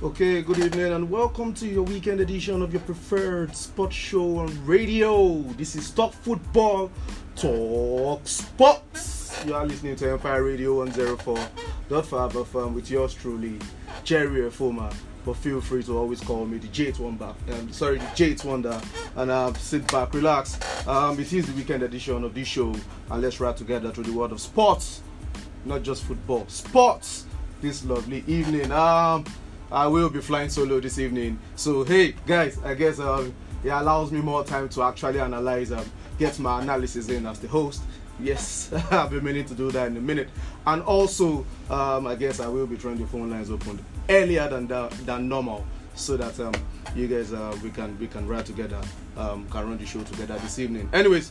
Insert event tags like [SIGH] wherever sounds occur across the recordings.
Okay, good evening and welcome to your weekend edition of your preferred sports show on radio. This is Talk Football, Talk Sports. You are listening to Empire Radio 104.5 FM with yours truly, Jerry Efoma. But feel free to always call me the J8 Wonder. Um, sorry, the J8 Wonder. And uh, sit back, relax. Um, it is the weekend edition of this show, and let's ride together through the world of sports, not just football, sports. This lovely evening. Um, I will be flying solo this evening. So hey guys, I guess um, it allows me more time to actually analyze um, get my analysis in as the host. Yes, [LAUGHS] I've been meaning to do that in a minute. And also, um, I guess I will be trying the phone lines open earlier than the, than normal, so that um, you guys uh, we can we can ride together, um, can run the show together this evening. Anyways,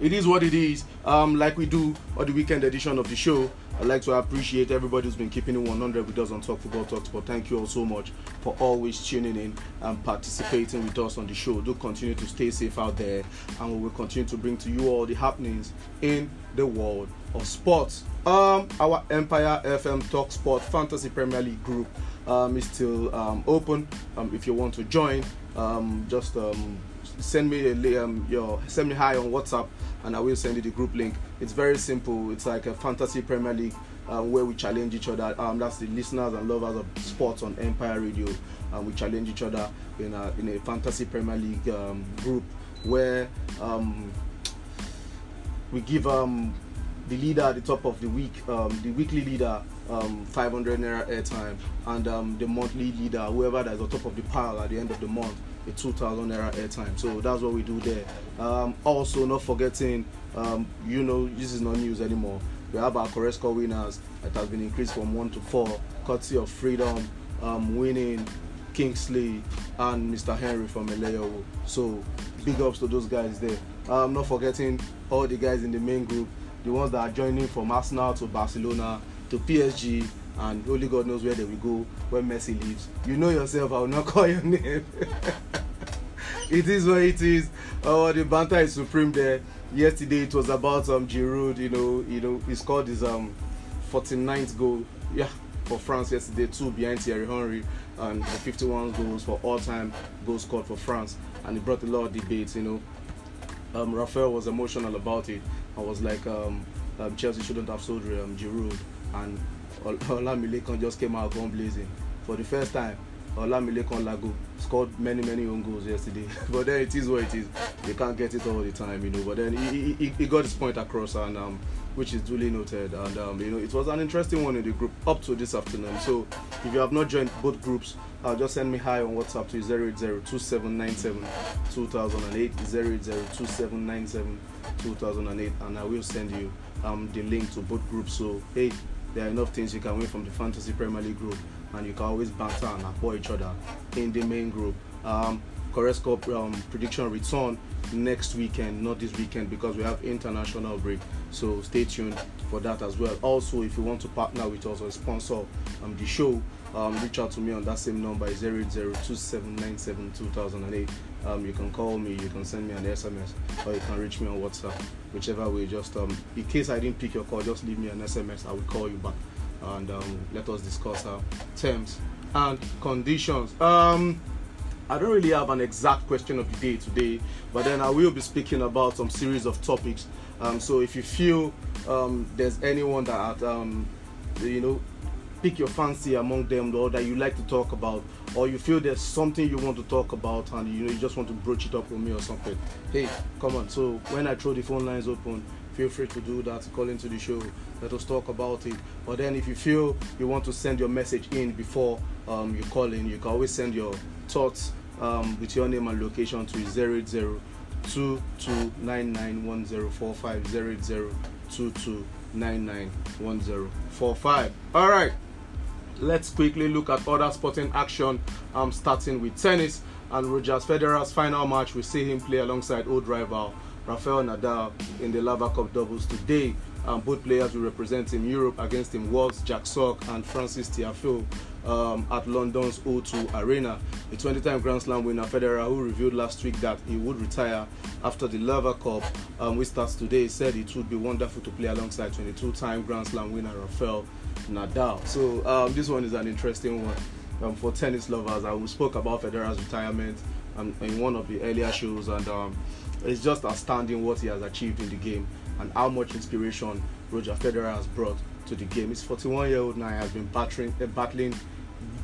it is what it is. Um, like we do on the weekend edition of the show. I'd like to appreciate everybody who's been keeping it 100 with us on Talk Football Talk Sport. Thank you all so much for always tuning in and participating with us on the show. Do continue to stay safe out there, and we will continue to bring to you all the happenings in the world of sports. Um, our Empire FM Talk Sport Fantasy Premier League group um, is still um, open. Um, if you want to join, um, just send me a, um, your send me hi on WhatsApp and I will send you the group link. It's very simple. It's like a fantasy Premier League um, where we challenge each other. Um, that's the listeners and lovers of sports on Empire Radio. And we challenge each other in a in a fantasy Premier League um, group where um, we give um, the leader at the top of the week, um, the weekly leader, um, 500 naira airtime, and um, the monthly leader, whoever that's on top of the pile at the end of the month, a 2000 naira airtime. So that's what we do there. Um, also, not forgetting, um, you know, this is not news anymore. We have our correct score winners that has been increased from one to four, courtesy of Freedom, um, winning Kingsley and Mr. Henry from Eleyo. So big ups to those guys there. Um, not forgetting all the guys in the main group, the ones that are joining from Arsenal to Barcelona to PSG, and only God knows where they will go when Messi leaves. You know yourself, I will not [LAUGHS] call your name. [LAUGHS] it is what it is. Oh, the banter is supreme there. Yesterday it was about um Giroud, you know, you know, he scored his um 49th goal. Yeah, for France yesterday, two behind Thierry Henry, and 51 goals for all-time goals scored for France, and it brought a lot of debates. You know, um, Raphael was emotional about it. I was like, um, um, Chelsea shouldn't have sold um, Giroud, and [LAUGHS] Olamilekan just came out gun blazing for the first time. Olamilekan Lago scored many many own goals yesterday, [LAUGHS] but then it is what it is. They can't get it all the time, you know. But then he, he, he got his point across, and um, which is duly noted. And um, you know, it was an interesting one in the group up to this afternoon. So if you have not joined both groups, uh, just send me hi on WhatsApp to 08027972008, 08027972008, and I will send you um, the link to both groups. So hey, there are enough things you can win from the Fantasy Premier League group, and you can always banter and applaud each other in the main group. Um, um, prediction return next weekend, not this weekend because we have international break. So stay tuned for that as well. Also, if you want to partner with us or sponsor um, the show, um, reach out to me on that same number 08027972008. Um, you can call me, you can send me an SMS, or you can reach me on WhatsApp, whichever way. Just um, in case I didn't pick your call, just leave me an SMS. I will call you back, and um, let us discuss our terms and conditions. Um, I don't really have an exact question of the day today, but then I will be speaking about some series of topics. Um, so if you feel um, there's anyone that um, you know pick your fancy among them or that you like to talk about or you feel there's something you want to talk about and you know you just want to broach it up with me or something hey come on so when i throw the phone lines open feel free to do that call into the show let us talk about it but then if you feel you want to send your message in before um, you call in you can always send your thoughts um, with your name and location to 080 22991045 080 all right let's quickly look at other sporting action. Um, starting with tennis and Rogers Federer's final match. We see him play alongside old rival Rafael Nadal in the Laver Cup doubles today. Um, both players will represent Team Europe against Team World's Jack Sock and Frances Tiafoe um, at London's O2 Arena. The 20-time Grand Slam winner Federer, who revealed last week that he would retire after the Laver Cup, um, which starts today, said it would be wonderful to play alongside 22-time Grand Slam winner Rafael Nadal. So um, this one is an interesting one. um, for tennis lovers. I spoke about Federer's retirement um, in one of the earlier shows, and um, it's just astounding what he has achieved in the game and how much inspiration Roger Federer has brought to the game. He's 41 year old now. He has been battling, uh, battling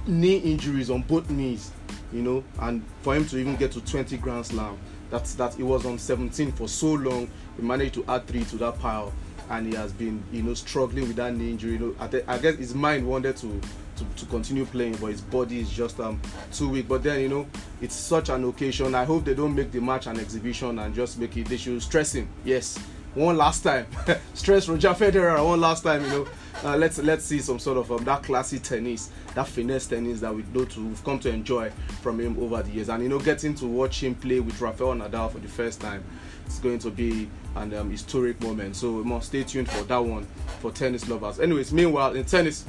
knee injuries on both knees, you know, and for him to even get to 20 Grand Slam, that's that he was on 17 for so long. He managed to add three to that pile, and he has been, you know, struggling with that knee injury. You know, I, I guess his mind wanted to, to to continue playing, but his body is just um too weak. But then, you know, it's such an occasion. I hope they don't make the match an exhibition and just make it. They should stress him. Yes, one last time. [LAUGHS] Stress Roger Federer one last time, you know. Uh, let's let's see some sort of um, that classy tennis, that finesse tennis that we know to we've come to enjoy from him over the years, and you know, getting to watch him play with Rafael Nadal for the first time, it's going to be an um, historic moment. So we must stay tuned for that one for tennis lovers. Anyways, meanwhile in tennis,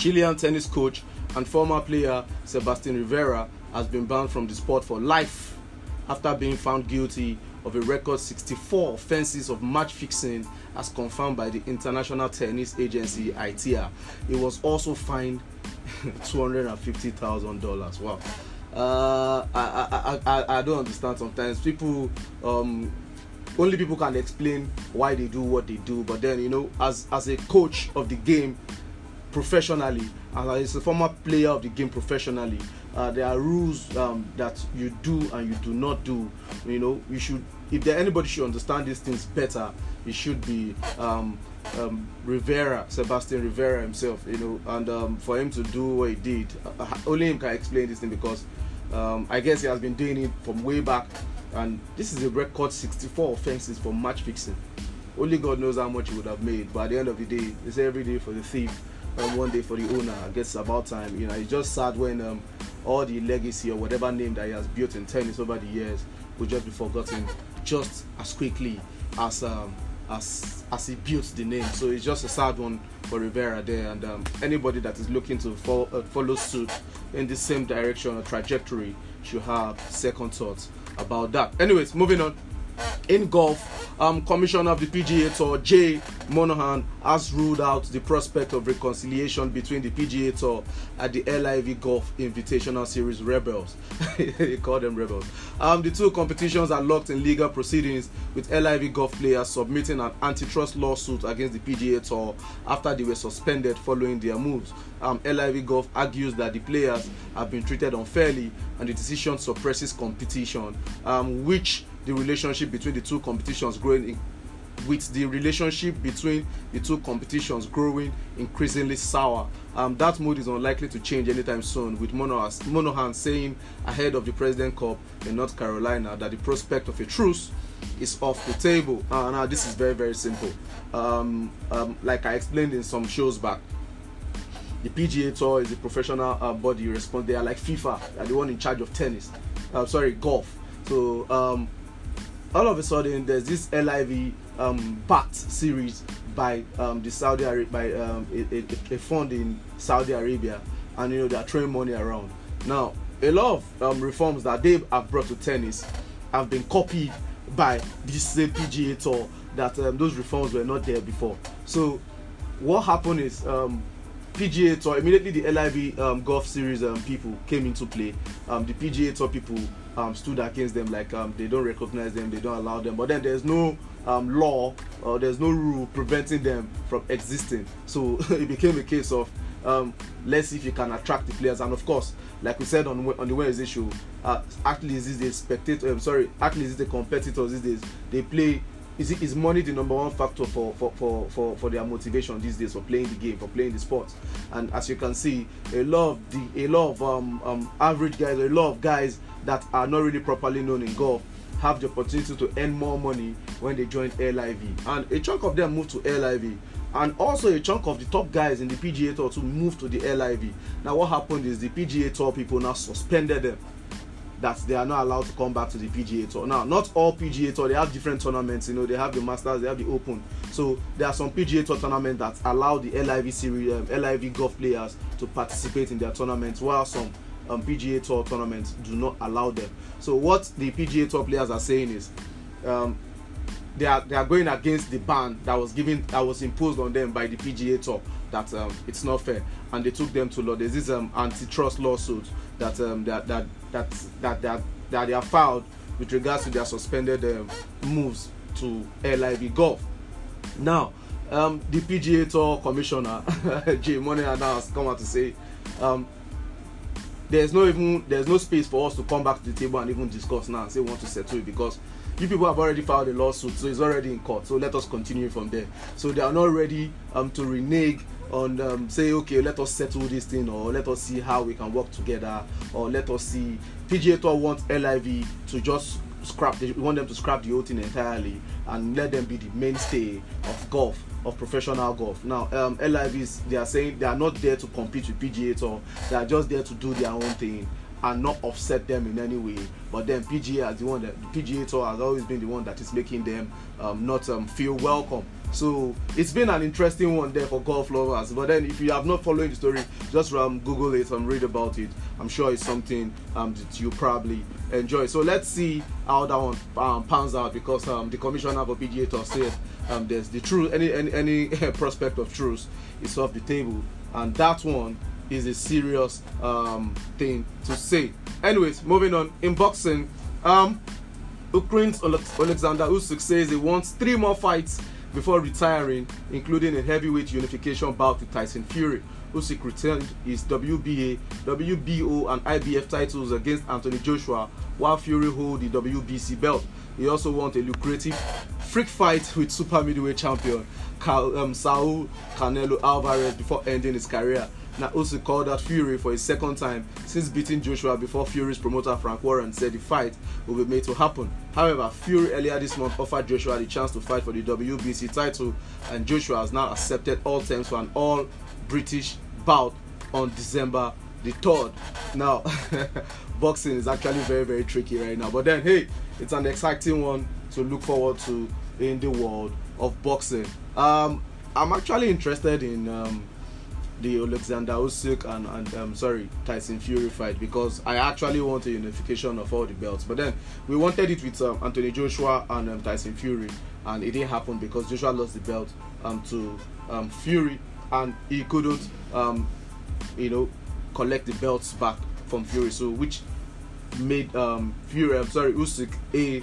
Chilean tennis coach and former player Sebastian Rivera has been banned from the sport for life after being found guilty of a record 64 offences of match fixing as confirmed by the International Tennis Agency ITIA. He was also fined [LAUGHS] $250,000. Wow. Uh, I, I, I, I don't understand sometimes. People, um, only people can explain why they do what they do, but then, you know, as, as a coach of the game professionally, and as a former player of the game professionally, uh, there are rules um, that you do and you do not do. You know, you should if there anybody should understand these things better, it should be um, um, Rivera, Sebastian Rivera himself. You know, and um, for him to do what he did, uh, only him can explain this thing because um, I guess he has been doing it from way back, and this is a record 64 offenses for match fixing. Only God knows how much he would have made. But at the end of the day, it's every day for the thief and one day for the owner. I guess it's about time. You know, it's just sad when um, all the legacy or whatever name that he has built in tennis over the years will just be forgotten just as quickly as um, as as he built the name. So it's just a sad one for Rivera there, and um, anybody that is looking to follow, uh, follow suit in the same direction or trajectory should have second thoughts about that. Anyways, moving on in golf, um, Commissioner of the PGA Tour Jay Monahan has ruled out the prospect of reconciliation between the PGA Tour and the LIV Golf Invitational Series Rebels. [LAUGHS] they call them rebels. Um, the two competitions are locked in legal proceedings, with LIV golf players submitting an antitrust lawsuit against the PGA Tour after they were suspended following their moves. Um, LIV Golf argues that the players have been treated unfairly and the decision suppresses competition, um, which the relationship between the two competitions growing in, with the relationship between the two competitions growing increasingly sour. Um, that mood is unlikely to change anytime soon, with Monahan saying ahead of the President Cup in North Carolina that the prospect of a truce is off the table. Uh, now, this is very, very simple. Um, um, like I explained in some shows back, the PGA Tour is a professional uh, body. Respond, they are like FIFA. They are the one in charge of tennis. Uh, sorry, golf. So um, all of a sudden there's this LIV um, BAT series by um, the Saudi Arabia by um, a, a, a, fund in Saudi Arabia, and you know they are throwing money around. Now, a lot of um, reforms that they have brought to tennis have been copied by this same PGA Tour. That um, those reforms were not there before. So, what happened is um, PGA Tour immediately the LIV um, Golf Series um, people came into play. Um, the PGA Tour people um, stood against them like um, they don't recognize them, they don't allow them. But then there's no um, law or there's no rule preventing them from existing. So [LAUGHS] it became a case of let's see if you can attract the players. And of course, like we said on on the Wednesday show, uh, athletes these days, spectator, um, sorry, athletes is the competitors these days, they play is, is money the number one factor for, for, for, for, for their motivation these days for playing the game, for playing the sport? And as you can see, a lot of the a lot of um, um, average guys, a lot of guys that are not really properly known in golf have the opportunity to earn more money when they join LIV. And a chunk of them move to LIV. And also a chunk of the top guys in the PGA Tour to move to the LIV. Now what happened is the PGA Tour people now suspended them that they are not allowed to come back to the PGA Tour. Now, not all PGA Tour, they have different tournaments. You know, they have the Masters, they have the Open. So there are some PGA Tour tournaments that allow the LIV series, um, LIV golf players to participate in their tournaments, while some um, PGA Tour tournaments do not allow them. So what the PGA Tour players are saying is, um, they are they are going against the ban that was given that was imposed on them by the PGA Tour that um, it's not fair, and they took them to law. There's this um, antitrust lawsuit that um, that that that that that, that they have filed with regards to their suspended um, moves to LIV Golf. Now, um, the PGA Tour Commissioner [LAUGHS] Jay Monahan has come out to say um, there's no even there's no space for us to come back to the table and even discuss now and say we want to settle it because you people have already filed a lawsuit so it's already in court so let us continue from there so they are not ready um, to renege on um, say okay let us settle this thing or let us see how we can work together or let us see pga tour wants liv to just scrap they want them to scrap the whole thing entirely and let them be the mainstay of golf of professional golf now um livs they are saying they are not there to compete with pga tour they are just there to do their own thing and not offset them in any way. But then PGA as the one that the PGA Tour has always been the one that is making them um, not um, feel welcome. So it's been an interesting one there for golf lovers. But then if you have not followed the story, just um, Google it and read about it. I'm sure it's something um, that you probably enjoy. So let's see how that one um, pans out because um, the commissioner for PGA Tour said um, there's the truth, any any, any [LAUGHS] prospect of truth is off the table, and that one is a serious um, thing to say. Anyways, moving on in boxing, Ukraine's Alexander Usyk says he wants three more fights before retiring, including a heavyweight unification bout with Tyson Fury. Usyk retained his WBA, WBO, and IBF titles against Anthony Joshua, while Fury hold the WBC belt. He also won a lucrative freak fight with super middleweight champion um, Saul Canelo Alvarez before ending his career. Now Usyk called out Fury for a second time since beating Joshua before Fury's promoter Frank Warren said the fight will be made to happen. However, Fury earlier this month offered Joshua the chance to fight for the WBC title, and Joshua has now accepted all terms for an all British bout on December the 3rd. Now, [LAUGHS] boxing is actually very, very tricky right now, but then hey, it's an exciting one to look forward to in the world of boxing. Um, I'm actually interested in um, the Alexander Usyk and, and um, sorry Tyson Fury fight because I actually want a unification of all the belts. But then we wanted it with um, Anthony Joshua and um, Tyson Fury, and it didn't happen because Joshua lost the belt um, to um, Fury, and he couldn't, um, you know, collect the belts back from Fury. So which made um, Fury, I'm sorry, Usyk a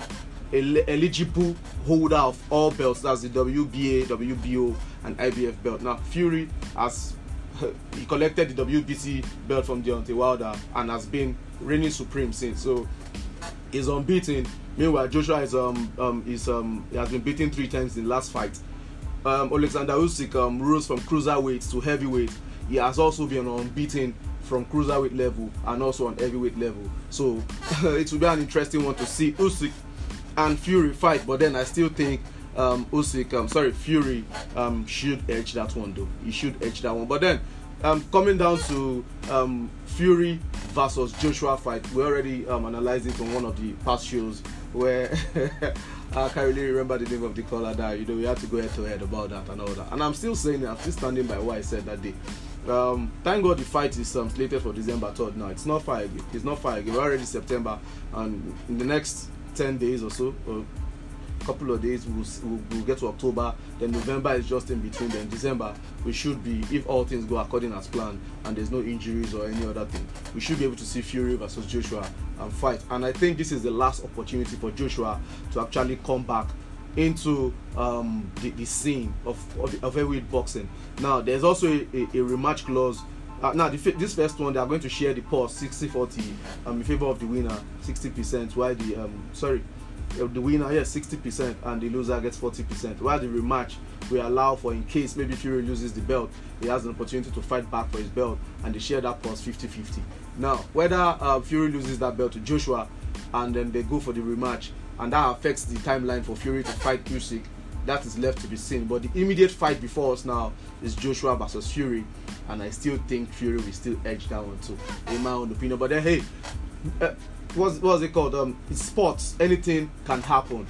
eligible holder of all belts. That's the WBA, WBO, and IBF belt. Now Fury has he collected the WBC belt from Deontay Wilder and has been reigning supreme since. So he's unbeaten. Meanwhile, Joshua is um um is um he has been beaten three times in the last fight. Um, Alexander Usyk um, rose from cruiserweight to heavyweight. He has also been unbeaten from cruiserweight level and also on heavyweight level. So [LAUGHS] it will be an interesting one to see Usyk and Fury fight. But then I still think um, Usyk, um, sorry, Fury um, should edge that one though. He should edge that one. But then um, coming down to um, Fury versus Joshua fight, we already um, analyzed it on one of the past shows where I [LAUGHS] can't really remember the name of the caller that you know we had to go head to head about that and all that. And I'm still saying it, I'm still standing by what I said that day. Um, thank God the fight is um, slated for December 3rd now. It's not far again. It's not far again. We're already September, and in the next 10 days or so, or couple of days we'll, we'll, we'll, get to october then november is just in between then december we should be if all things go according as planned and there's no injuries or any other thing we should be able to see fury versus joshua and fight. And i think this is the last opportunity for joshua to actually come back into um, the, the, scene of, of, of heavyweight boxing. Now there's also a, a, a rematch clause. Uh, now the, this first one they are going to share the pause 60 40 um, in favor of the winner 60 percent while the um sorry the winner yes 60% and the loser gets 40% while the rematch we allow for in case maybe Fury loses the belt he has an opportunity to fight back for his belt and they share that plus 50-50 now whether uh, Fury loses that belt to Joshua and then they go for the rematch and that affects the timeline for Fury to fight Usyk that is left to be seen. But the immediate fight before us now is Joshua versus Fury and I still think Fury will still edge that one too. In my own opinion. But then hey uh, what's what's it called? Um, it's sports. Anything can happen.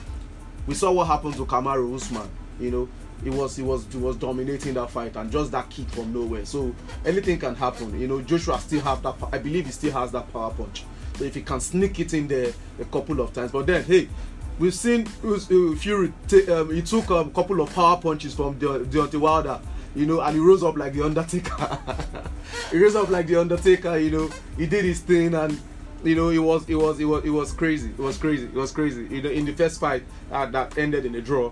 We saw what happened to Kamaru Usman. You know, he was he was he was dominating that fight and just that kick from nowhere. So anything can happen. You know, Joshua still have that. I believe he still has that power punch. So if he can sneak it in there a couple of times, but then hey, we've seen uh, Fury. T- um, he took a couple of power punches from De- Deontay Wilder you know, and he rose up like the Undertaker. [LAUGHS] he rose up like the Undertaker, you know. He did his thing, and you know, it was it was it was it was crazy. It was crazy. It was crazy. You know, in the first fight uh, that ended in a draw,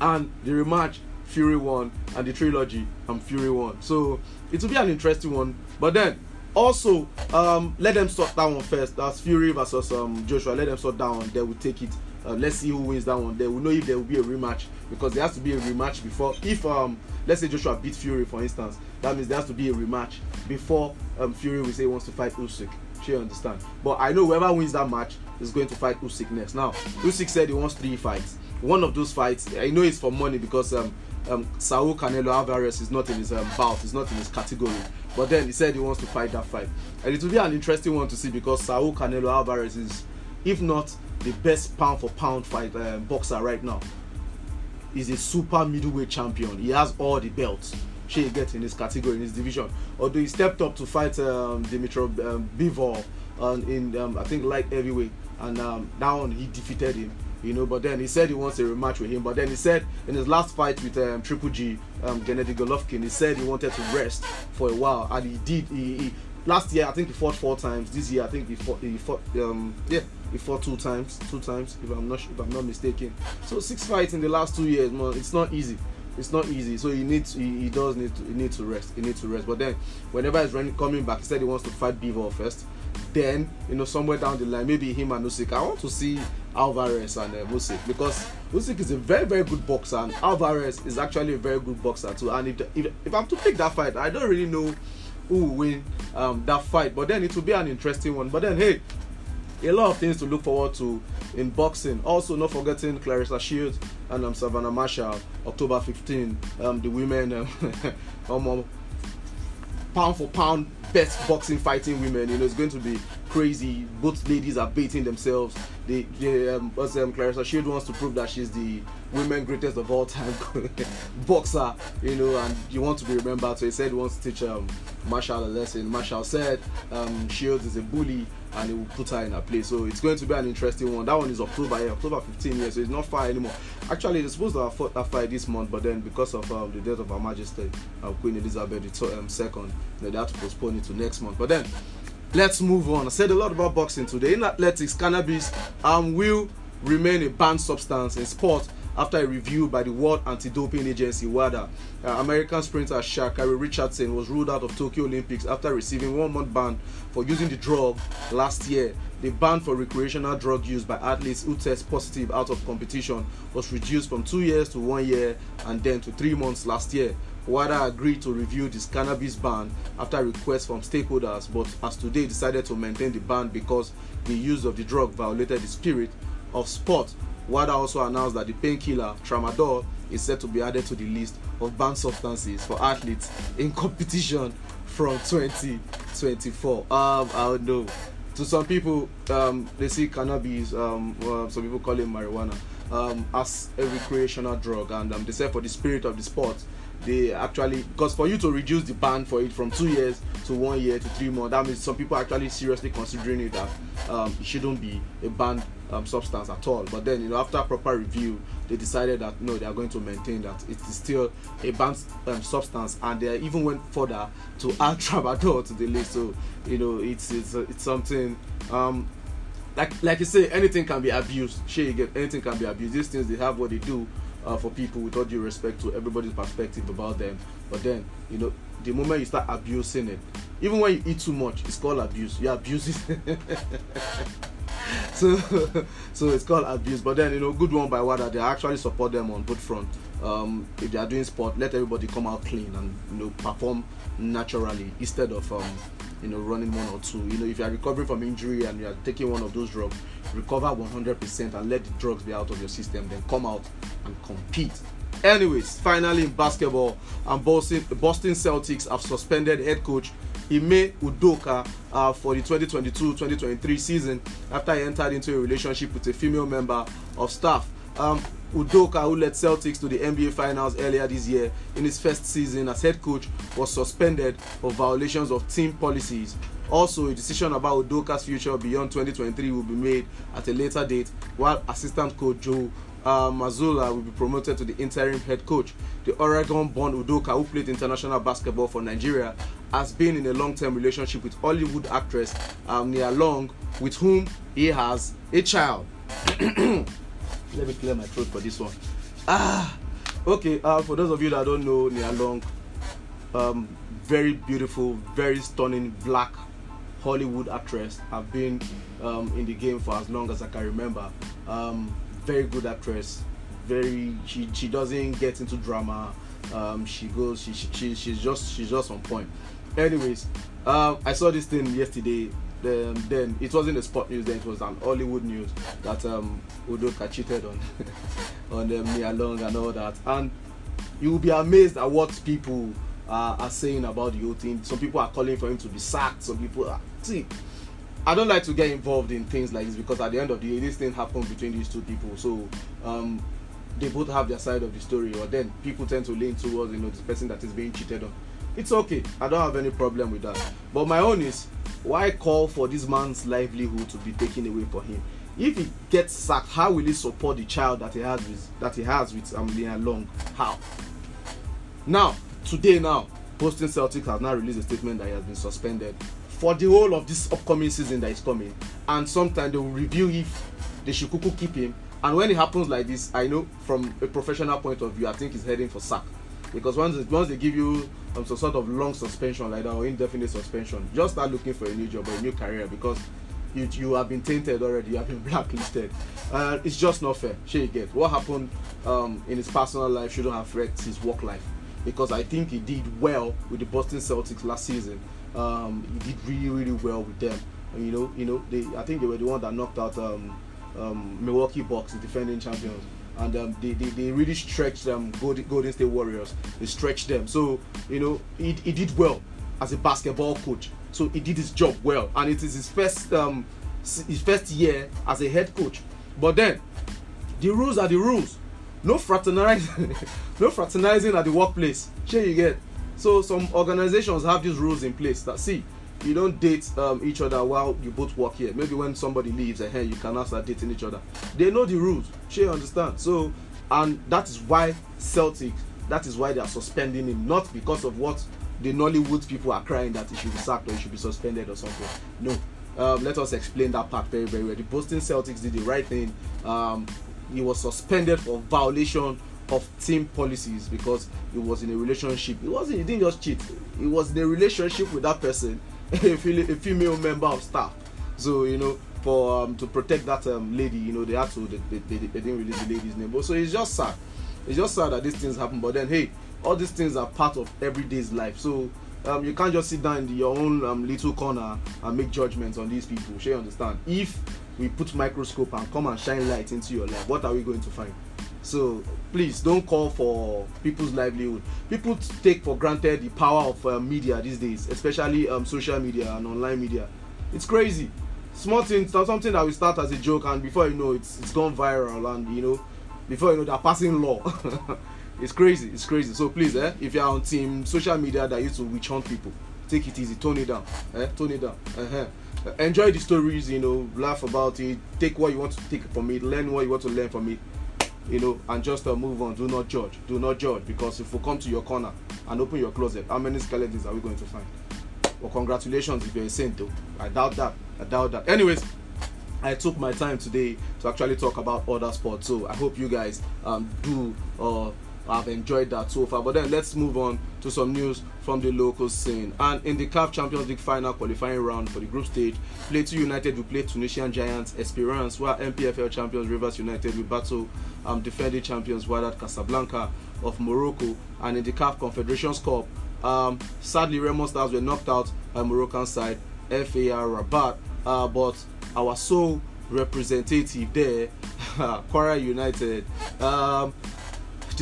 and the rematch, Fury won, and the trilogy, and um, Fury won. So it will be an interesting one. But then also, um, let them sort that one first. That's Fury versus um, Joshua. Let them sort that one. They will take it. Uh, let's see who wins that one. They will know if there will be a rematch because there has to be a rematch before. If um, let's say Joshua beat Fury, for instance, that means there has to be a rematch before um, Fury will say he wants to fight Usyk. Sure, understand. But I know whoever wins that match is going to fight Usyk next. Now, Usyk said he wants three fights. One of those fights, I know it's for money because um, um, Saul Canelo Alvarez is not in his um, bout, he's not in his category. But then he said he wants to fight that fight, and it will be an interesting one to see because Saul Canelo Alvarez is, if not the best pound for pound fight uh, boxer right now. He's a super middleweight champion. He has all the belts. She gets in his category in his division. Although he stepped up to fight um, Dimitri um, Bivol um, in um, I think light heavyweight, and um, one he defeated him. You know, but then he said he wants a rematch with him. But then he said in his last fight with um, Triple G, um, Gennady Golovkin, he said he wanted to rest for a while, and he did. He, he last year I think he fought four times. This year I think he fought. He fought. Um, yeah, he fought two times. Two times, if I'm not if I'm not mistaken. So six fights in the last two years, man. It's not easy it's not easy. So he needs he, he does need to he needs to rest. He needs to rest. But then whenever he's running coming back, he said he wants to fight Bivol first. Then you know somewhere down the line, maybe him and Usyk. I want to see Alvarez and uh, Usyk because Usyk is a very very good boxer and Alvarez is actually a very good boxer too. And if if, if I'm to pick that fight, I don't really know who will win um, that fight. But then it will be an interesting one. But then hey, a lot of things to look forward to in boxing. Also, not forgetting Claressa Shields and um, Savannah Marshall, October 15. Um, the women, um, [LAUGHS] um, pound for pound, best boxing fighting women. You know, it's going to be crazy. Both ladies are beating themselves. They, they um, um, Claressa Shield wants to prove that she's the women greatest of all time [LAUGHS] boxer. You know, and you want to be remembered. So he said he wants to teach um, Marshall a lesson. Marshall said um, Shields is a bully and he will put her in her place. So it's going to be an interesting one. That one is October, yeah, October 15 years, so it's not far anymore. Actually, it's supposed to have fought that fight this month, but then because of um, the death of Her Majesty, uh, Queen Elizabeth II, um, second, they had to postpone it to next month. But then let's move on. I said a lot about boxing today. In athletics, cannabis um, will remain a banned substance in sport after a review by the World Anti-Doping Agency WADA. Uh, American sprinter Sha'Carri Richardson was ruled out of Tokyo Olympics after receiving one month ban for using the drug last year. The ban for recreational drug use by athletes who test positive out of competition was reduced from two years to one year and then to three months last year. WADA agreed to review this cannabis ban after requests from stakeholders, but as today decided to maintain the ban because the use of the drug violated the spirit of sport WADA also announced that the painkiller tramadol is set to be added to the list of banned substances for athletes in competition from 2024. Um, I don't know. To some people, um, they see cannabis, um, well, some people call it marijuana, um, as a recreational drug, and um, they say for the spirit of the sport, they actually because for you to reduce the ban for it from two years to one year to three months that means some people are actually seriously considering it that um, it shouldn't be a banned um, substance at all but then you know after proper review they decided that no they are going to maintain that it is still a banned um, substance and they even went further to [LAUGHS] add tramadol to the list so you know it's it's, it's something um, like like you say anything can be abused sure you get anything can be abused these things they have what they do uh, for people with all due respect to everybody's perspective about them. But then, you know, the moment you start abusing it, even when you eat too much, it's called abuse. You abuse it. [LAUGHS] [LAUGHS] so, [LAUGHS] so it's called abuse. But then, you know, good one by WADA. They actually support them on both front. Um, if they are doing sport, let everybody come out clean and you know perform naturally instead of um, you know running one or two. You know, if you are recovering from injury and you are taking one of those drugs, recover 100% and let the drugs be out of your system. Then come out and compete. Anyways, finally in basketball, and Boston, Boston Celtics have suspended head coach Ime Udoka uh, for the 2022-2023 season after he entered into a relationship with a female member of staff. Um, Udoka, who led Celtics to the NBA Finals earlier this year in his first season as head coach, was suspended for violations of team policies. Also, a decision about Udoka's future beyond 2023 will be made at a later date, while assistant coach Joe uh, Mazzulla will be promoted to the interim head coach. The Oregon-born Udoka, who played international basketball for Nigeria, has been in a long-term relationship with Hollywood actress um, Nia Long, with whom he has a child. [CLEARS THROAT] Let me clear my throat for this one. Ah, okay. Uh, for those of you that don't know Nia Long, um, very beautiful, very stunning black Hollywood actress. I've been um, in the game for as long as I can remember. Um, very good actress. Very she she doesn't get into drama. Um, she goes she, she she's just she's just on point. Anyways, um, I saw this thing yesterday. Then, then it wasn't a sport news. Then it was an Hollywood news that um, Udoka cheated on [LAUGHS] on um, Nia Long and all that. And you will be amazed at what people uh, are saying about the whole thing. Some people are calling for him to be sacked. Some people are see. I don't like to get involved in things like this because at the end of the day, this thing happened between these two people. So um, they both have their side of the story, or then people tend to lean towards you know this person that is being cheated on it's okay. I don't have any problem with that. But my own is why call for this man's livelihood to be taken away for him? If he gets sacked, how will he support the child that he has with that he has with Amelia Long? How? Now, today now, Boston Celtics has now released a statement that he has been suspended for the whole of this upcoming season that is coming. And sometime they will review if they should kuku keep him. And when it happens like this, I know from a professional point of view, I think he's heading for sack. Because once once they give you um, some sort of long suspension like that or indefinite suspension, just start looking for a new job or a new career because you you have been tainted already, you have been [LAUGHS] blacklisted. Uh, it's just not fair. Get what happened um, in his personal life shouldn't affect his work life because I think he did well with the Boston Celtics last season. Um, he did really really well with them. And, you know, you know, they I think they were the one that knocked out um, um, Milwaukee Bucks, the defending champions and um, they, they, they really stretched them um, Golden, Golden State Warriors. They stretched them. So you know he, he did well as a basketball coach. So he did his job well, and it is his first um, his first year as a head coach. But then the rules are the rules. No fraternizing, [LAUGHS] no fraternizing at the workplace. Sure you get. So some organizations have these rules in place that see you don't date um, each other while you both work here. Maybe when somebody leaves, and hey, you cannot start dating each other. They know the rules. She understand. So, and that is why Celtic. That is why they are suspending him, not because of what the Nollywood people are crying that he should be sacked or he should be suspended or something. No. Um, let us explain that part very, very well. The Boston Celtics did the right thing. Um, he was suspended for violation of team policies because he was in a relationship. He wasn't. He didn't just cheat. He was in a relationship with that person [LAUGHS] a, female member of staff. So you know, for um, to protect that um, lady, you know, they had to they, they, they, they didn't release the lady's name. But so it's just sad. It's just sad that these things happen. But then hey, all these things are part of everyday's life. So um, you can't just sit down in your own um, little corner and make judgments on these people. Sure, you understand? If we put microscope and come and shine light into your life, what are we going to find? So please don't call for people's livelihood. People take for granted the power of uh, media these days, especially um, social media and online media. It's crazy. Small things, something that we start as a joke, and before you know, it's it's gone viral, and you know, before you know, they're passing law. [LAUGHS] it's crazy. It's crazy. So please, eh, if you're on team social media that used to witch hunt people, take it easy, tone it down, eh, tone it down. Uh-huh. Enjoy the stories, you know, laugh about it, take what you want to take from it, learn what you want to learn from it you know, and just uh, move on. Do not judge. Do not judge because if we come to your corner and open your closet, how many skeletons are we going to find? Well, congratulations if you're a saint, though. I doubt that. I doubt that. Anyways, I took my time today to actually talk about other sports, so I hope you guys um, do uh, have enjoyed that so far. But then let's move on to some news from the local scene. And in the CAF Champions League final qualifying round for the group stage, Plateau United will play Tunisian giants Esperance, while NPFL champions Rivers United will battle um, defending champions Wydad Casablanca of Morocco. And in the CAF Confederations Cup, um, sadly, Remo Stars were knocked out by Moroccan side FAR Rabat. Uh, but our sole representative there, [LAUGHS] Kwara United, um,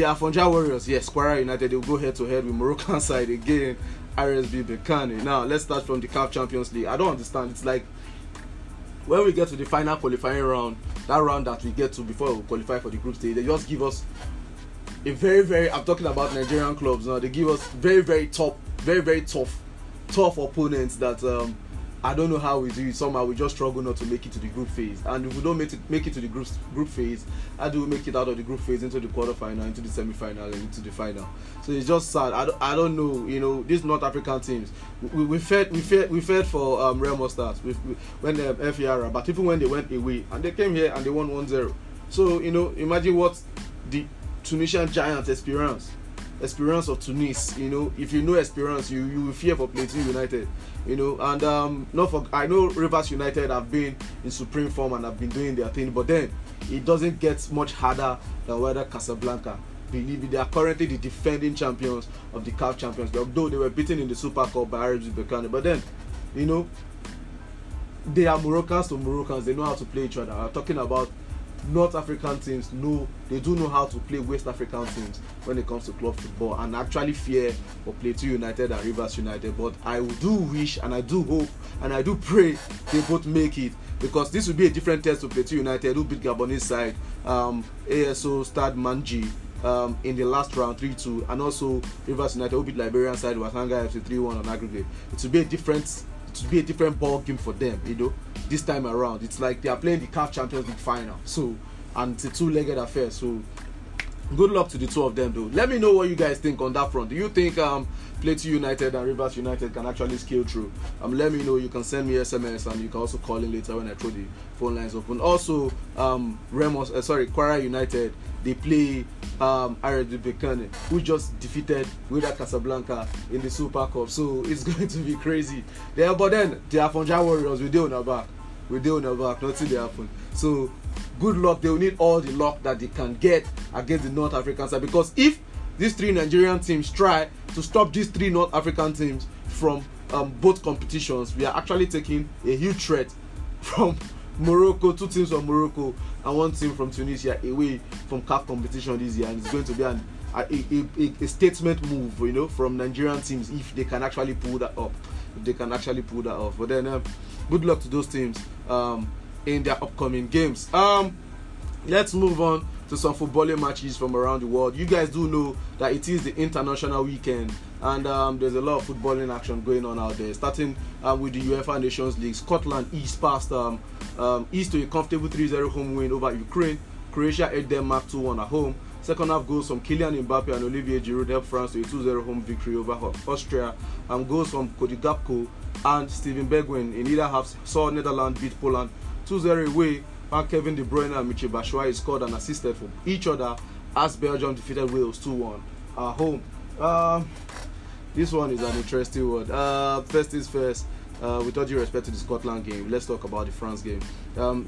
the Afonja Warriors, yes, Kwara United, will go head to head with Moroccan [LAUGHS] side again, RSB Berkane. Now, let's start from the CAF Champions League. I don't understand. It's like when we get to the final qualifying round, that round that we get to before we qualify for the group stage, they just give us a very, very, I'm talking about Nigerian clubs now, they give us very, very top, very, very tough, tough opponents that um, I don't know how we do it. Somehow we just struggle not to make it to the group phase. And if we don't make it, make it to the group group phase, how do we make it out of the group phase into the quarterfinal, into the semi-final, and into the final? So it's just sad. I don't, I don't know. You know, these North African teams, we, we fed we fed we fed for um, Real Stars when they um, FAR, but even when they went away and they came here and they won 1-0. So you know, imagine what the Tunisian Giants Esperance Esperance of Tunis. You know, if you know Esperance, you you will fear for Plateau United. You know, and um, not for I know Rivers United have been in supreme form and have been doing their thing, but then it doesn't get much harder than Wydad Casablanca. Believe they are currently the defending champions of the CAF champions. League, Although they were beaten in the Super Cup by RFG Berkane, but then, you know, they are Moroccans to Moroccans. They know how to play each other. I'm talking about North African teams know they do know how to play West African teams when it comes to club football and actually fear for Plateau United and Rivers United. But I do wish and I do hope and I do pray they both make it because this will be a different test to Plateau United who beat Gabonese side um, ASO Stade Manji um, in the last round 3-2 and also Rivers United who beat Liberian side Wasanga FC 3-1 on aggregate. It will be a different to be a different ball game for them, you know, this time around. It's like they are playing the CAF Champions League final. So, and it's a two-legged affair. So, good luck to the two of them, though. Let me know what you guys think on that front. Do you think um, Plateau United and Rivers United can actually scale through? Um, let me know. You can send me SMS and you can also call in later when I throw the phone lines open. Also, um, Remos, uh, sorry, Kwara United, they play um, Berkane, who just defeated Wydad Casablanca in the Super Cup. So it's [LAUGHS] going to be crazy. There, but then the Afonja Warriors, we do on our back. We do on our back. Nothing they happen. So good luck. They will need all the luck that they can get against the North African side because if these three Nigerian teams try to stop these three North African teams from um, both competitions, we are actually taking a huge threat [LAUGHS] from Morocco, two teams from Morocco and one team from Tunisia away from CAF competition this year, and it's going to be an, a, a, a, statement move, you know, from Nigerian teams if they can actually pull that up, if they can actually pull that off. But then, um, good luck to those teams um, in their upcoming games. Um, let's move on to some footballing matches from around the world. You guys do know that it is the international weekend and um, there's a lot of footballing action going on out there. Starting um, with the UEFA Nations League, Scotland East passed um, um, East to a comfortable 3-0 home win over Ukraine. Croatia edged Denmark 2-1 at home. Second half goals from Kylian Mbappe and Olivier Giroud helped France to a 2-0 home victory over Austria. And goals from Cody Gakpo and Steven Bergwijn in either half saw Netherlands beat Poland 2-0 away. And Kevin De Bruyne and Michy Batshuayi scored and assisted for each other as Belgium defeated Wales 2-1 at home. Um, this one is an interesting one. Uh, first is first. Uh, with all due respect to the Scotland game, let's talk about the France game. Um,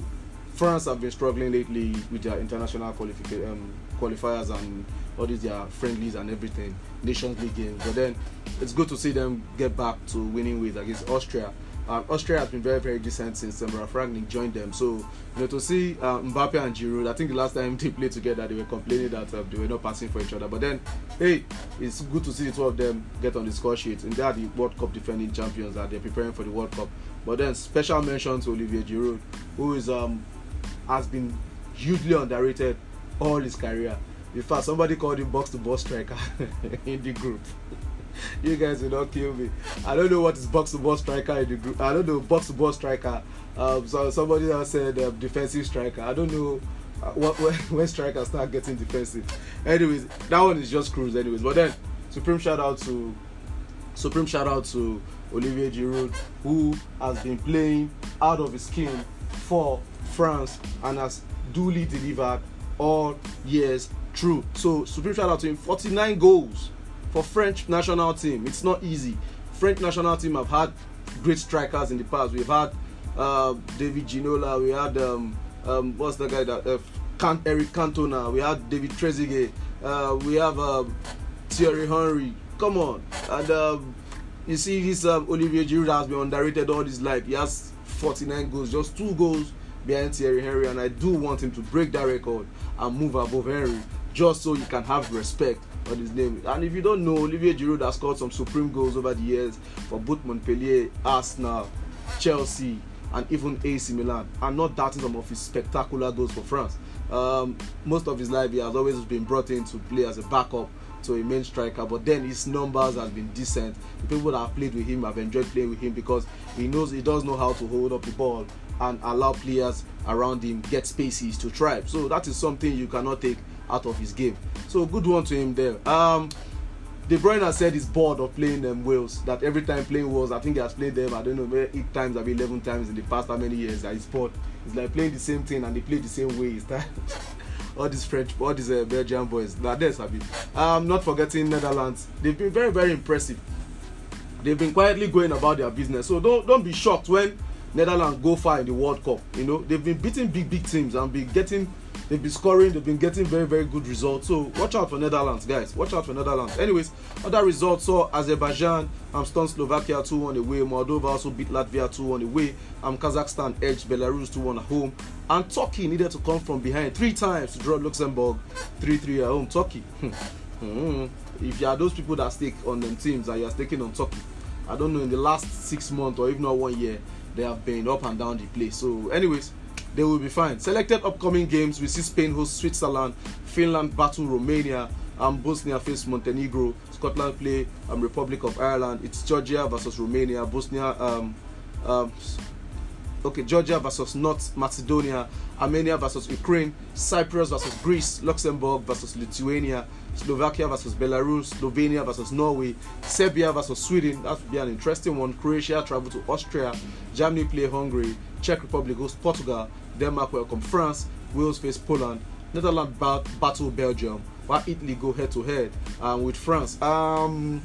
France have been struggling lately with their international qualifi- um, qualifiers and all these their friendlies and everything, Nations League games. But then it's good to see them get back to winning ways against Austria. Um, Austria has been very, very decent since um, Ralf Rangnick joined them. So, you know, to see uh, Mbappe and Giroud, I think the last time [LAUGHS] they played together, they were complaining that uh, they were not passing for each other. But then, hey, it's good to see the two of them get on the score sheet. And they are the World Cup defending champions and they're preparing for the World Cup. But then, special mention to Olivier Giroud, who is um has been hugely underrated all his career. In fact, somebody called him box to box striker [LAUGHS] in the group. [LAUGHS] you guys will not kill me. I don't know what is box to box striker in the group. I don't know box to box striker. Um, so somebody else said um, defensive striker. I don't know uh, what when, [LAUGHS] when strikers start getting defensive. Anyways, that one is just cruise. Anyways, but then supreme shout out to supreme shout out to Olivier Giroud who has been playing out of his skin for France and has duly delivered all years through. So supreme shout out to him. 49 goals for French national team. It's not easy. French national team have had great strikers in the past. We've had uh, David Ginola. We had um, um, what's the guy that uh, Can- Eric Cantona. We had David Trezeguet. Uh, we have um, Thierry Henry. Come on, and um, you see this um, Olivier Giroud has been underrated all his life. He has 49 goals, just two goals behind Thierry Henry, and I do want him to break that record and move above Henry, just so he can have respect on his name. And if you don't know, Olivier Giroud has scored some supreme goals over the years for both Montpellier, Arsenal, Chelsea, and even AC Milan. And not doubting some of his spectacular goals for France. Um, most of his life, he has always been brought in to play as a backup to a main striker, but then his numbers have been decent. The people that have played with him have enjoyed playing with him because he knows he does know how to hold up the ball and allow players around him get spaces to thrive. So that is something you cannot take out of his game. So good one to him there. Um, De Bruyne has said he's bored of playing them Wales. That every time playing Wales, I think he has played them. I don't know, eight times, maybe eleven times in the past how many years. That he's bored. It's like playing the same thing and they play the same way. [LAUGHS] all these French, all these uh, Belgian boys. Now there's a bit. Um, not forgetting Netherlands. They've been very, very impressive. They've been quietly going about their business. So don't don't be shocked when Netherlands go far in the World Cup. You know they've been beating big big teams and be getting they've been scoring. They've been getting very very good results. So watch out for Netherlands, guys. Watch out for Netherlands. Anyways, other results saw Azerbaijan stunned Slovakia 2 1 away. Moldova also beat Latvia 2 1 away. Um, Kazakhstan edged Belarus 2 1 at home. And Turkey needed to come from behind three times to draw Luxembourg 3 3 at home. Turkey. [LAUGHS] Hmm. if you are those people that stake on them teams and you are staking on Turkey, I don't know in the last six months or even not one year, they have been up and down the place. So, anyways, they will be fine. Selected upcoming games we see Spain host Switzerland, Finland battle Romania, and Bosnia face Montenegro, Scotland play um, Republic of Ireland. It's Georgia versus Romania, Bosnia um, um, okay, Georgia versus North Macedonia, Armenia versus Ukraine, Cyprus versus Greece, Luxembourg versus Lithuania, Slovakia versus Belarus, Slovenia versus Norway, Serbia versus Sweden. That would be an interesting one. Croatia travel to Austria, Germany play Hungary, Czech Republic host Portugal, Denmark welcome France, Wales face Poland, Netherlands battle Belgium, while Italy go head to head um, with France. Um,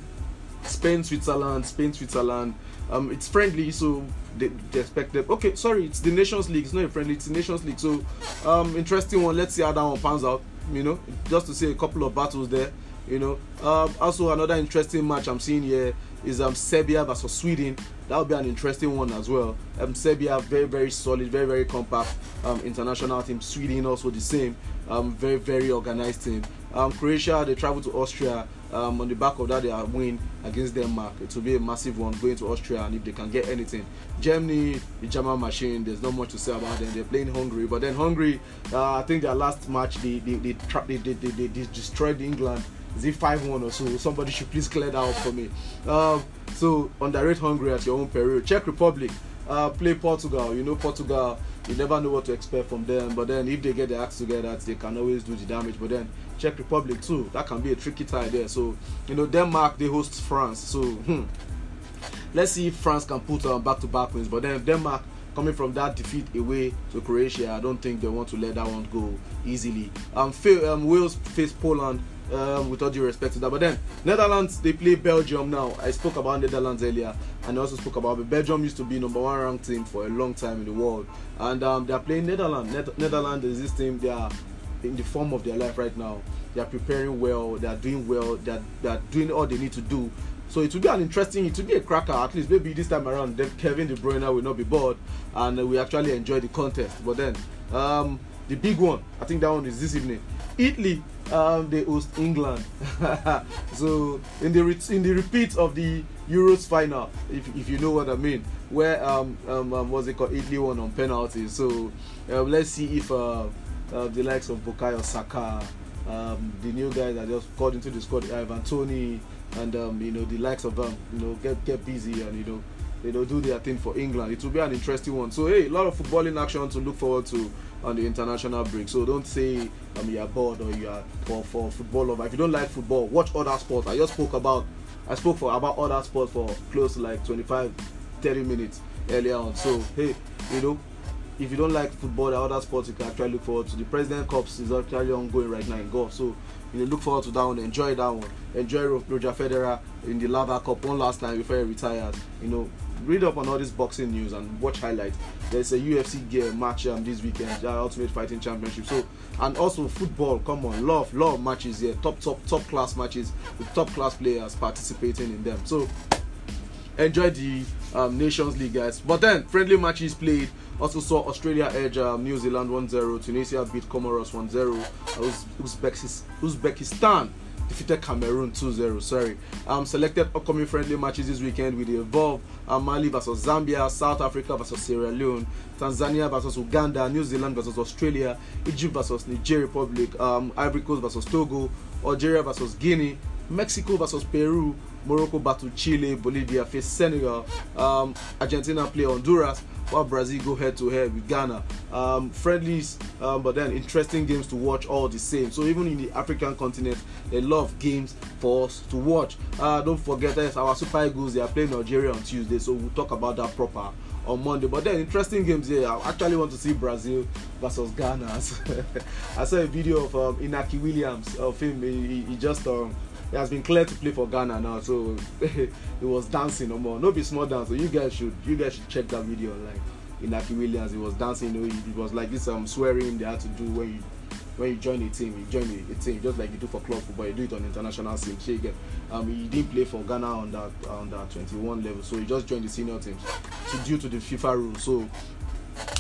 Spain, Switzerland, Spain, Switzerland. Um, it's friendly, so they, they expect them. Okay, sorry, it's the Nations League. It's not a friendly. It's the Nations League. So, um, interesting one. Let's see how that one pans out. You know, just to see a couple of battles there. You know, um, also another interesting match I'm seeing here is um Serbia versus Sweden. That would be an interesting one as well. Um, Serbia very very solid, very very compact um, international team. Sweden also the same, um, very very organized team. Um, Croatia they travel to Austria. Um, on the back of that, they are win against Denmark. It will be a massive one going to Austria, and if they can get anything, Germany, the German machine. There's not much to say about them. They're playing Hungary, but then Hungary, uh, I think their last match they they they, tra- they, they, they, they destroyed England. Is it five one or so? Somebody should please clear that up for me. Um, so underrate Hungary at your own peril. Czech Republic uh, play Portugal. You know Portugal. You never know what to expect from them. But then if they get their acts together, they can always do the damage. But then Czech Republic too. That can be a tricky tie there. So you know Denmark they host France. So hmm, let's see if France can put on back-to-back wins. But then Denmark coming from that defeat away to Croatia, I don't think they want to let that one go easily. Um, um Wales face Poland. Um, with all due respect to that, but then Netherlands they play Belgium now. I spoke about Netherlands earlier, and I also spoke about. Belgium used to be number one ranked team for a long time in the world, and um, they are playing Netherlands. Net- Netherlands is this team. They are in the form of their life right now. They are preparing well. They are doing well. They are, they are doing all they need to do. So it will be an interesting, it will be a cracker at least. Maybe this time around, Kevin De Bruyne will not be bored, and we actually enjoy the contest. But then, um, the big one, I think that one is this evening. Italy, um, they host England. [LAUGHS] so in the re- in the repeat of the Euros final, if, if you know what I mean, where um, um, um it called, Italy won on penalties. So um, let's see if. Uh, uh, the likes of Bukayo Saka, um, the new guys that just got into the squad, Ivan Toney, and um, you know the likes of them, you know get get busy and you know you know do their thing for England. It will be an interesting one. So hey, a lot of footballing action to look forward to on the international break. So don't say um, you are bored or you are for for football lover. If you don't like football, watch other sports. I just spoke about I spoke for about other sports for close to like 25, 30 minutes earlier on. So hey, you know if you don't like football or other sports, you can actually look forward to the President Cups is actually ongoing right now in golf. So you know, look forward to that one, enjoy that one, enjoy Roger Federer in the Laver Cup one last time before he retires. You know, read up on all this boxing news and watch highlights. There's a UFC gear match um, this weekend, Ultimate Fighting Championship. So and also football, come on, love, love matches here, top, top, top class matches with top class players participating in them. So enjoy the um, Nations League, guys. But then friendly matches played. Also saw Australia edge um, New Zealand 1-0, Tunisia beat Comoros 1-0, Uzbekistan, Uzbekistan defeated Cameroon 2-0. Sorry. Um, selected upcoming friendly matches this weekend with the Evolve, um, Mali versus Zambia, South Africa versus Sierra Leone, Tanzania versus Uganda, New Zealand versus Australia, Egypt versus Niger Republic, um, Ivory Coast versus Togo, Algeria versus Guinea, Mexico versus Peru, Morocco battle Chile, Bolivia face Senegal, um, Argentina play Honduras, while Brazil go head to head with Ghana. Um, friendlies, um, but then interesting games to watch all the same. So even in the African continent, a lot of games for us to watch. Uh, don't forget that our Super Eagles they are playing Nigeria on Tuesday, so we'll talk about that proper on Monday. But then interesting games here. I actually want to see Brazil versus Ghana. [LAUGHS] I saw a video of um, Inaki Williams of him. He, he just um, he has been cleared to play for Ghana now, so [LAUGHS] he was dancing no more. No be small dance. So you guys should you guys should check that video online. Inaki Williams, he was dancing. You know, it was like this um swearing they had to do when you when you join a team, you join a, a, team just like you do for club football. You do it on international scene. So again, um, he didn't play for Ghana on that on that 21 level, so he just joined the senior teams to due to the FIFA rules. So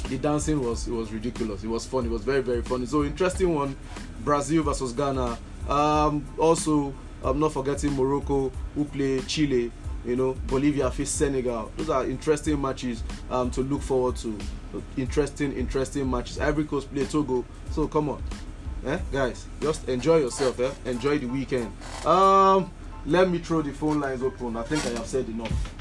the dancing was it was ridiculous. It was fun. It was very very funny. So interesting one, Brazil versus Ghana. Um, also I'm not forgetting Morocco, who play Chile. You know, Bolivia face Senegal. Those are interesting matches um, to look forward to. Interesting, interesting matches. Ivory Coast play Togo. So come on, eh, guys, just enjoy yourself. Eh? Enjoy the weekend. Um, let me throw the phone lines open. I think I have said enough.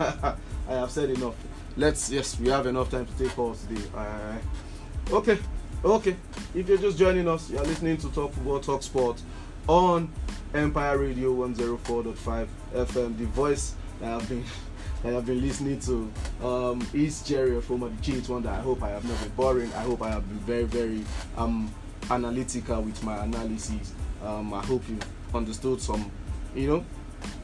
[LAUGHS] I have said enough. Let's yes, we have enough time to take calls today. Uh, okay, okay. If you're just joining us, you're listening to Talk Football, Talk Sport on Empire Radio 104.5 FM. The voice that I've been [LAUGHS] that I've been listening to um, is Jerry from the G8 one that I hope I have not been boring. I hope I have been very, very um, analytical with my analysis. Um, I hope you understood some, you know,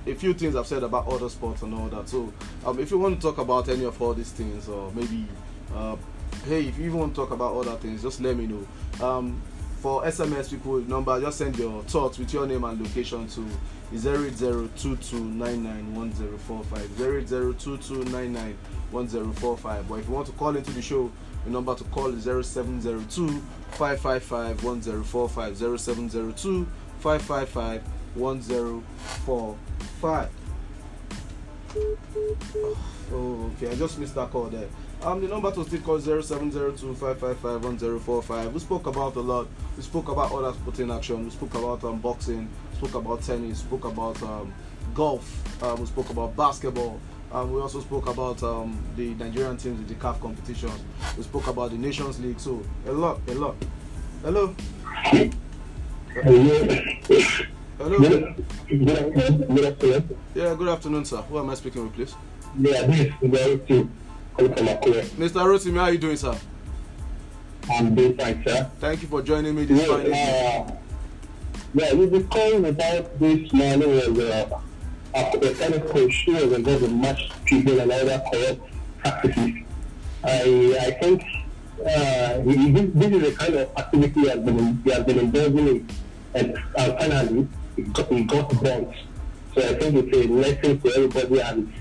a few things I've said about other sports and all that. So, um, if you want to talk about any of all these things, or maybe, uh, hey, if you even want to talk about other things, just let me know. Um, for SMS people number, just send your thoughts with your name and location to 08022991045. 08022991045. But if you want to call into the show, the number to call is 0702 555 1045. 0702 555 1045. Oh, okay, I just missed that call there. Um, the number to still call 0702 We spoke about a lot. We spoke about other sporting action. We spoke about um, boxing. We spoke about tennis. We spoke about um, golf. Um, we spoke about basketball. Um, we also spoke about um, the Nigerian teams in the CAF competition. We spoke about the Nations League. So a lot, a lot. Hello. Hello. Hello. Good, good afternoon. Yeah, good afternoon, sir. Who am I speaking with, please? Yeah, this is. Mr. Rotimi, how are you doing, sir? I'm doing fine, sir. Thank you for joining me this Yeah, uh, yeah, we were calling about this man who was uh, a a tennis coach who was involved in match people and other corrupt practices. I I think uh, this, this is the kind of activity he has been he has been involved in, and uh, finally he got, he got burnt. So I think it's a lesson to everybody, and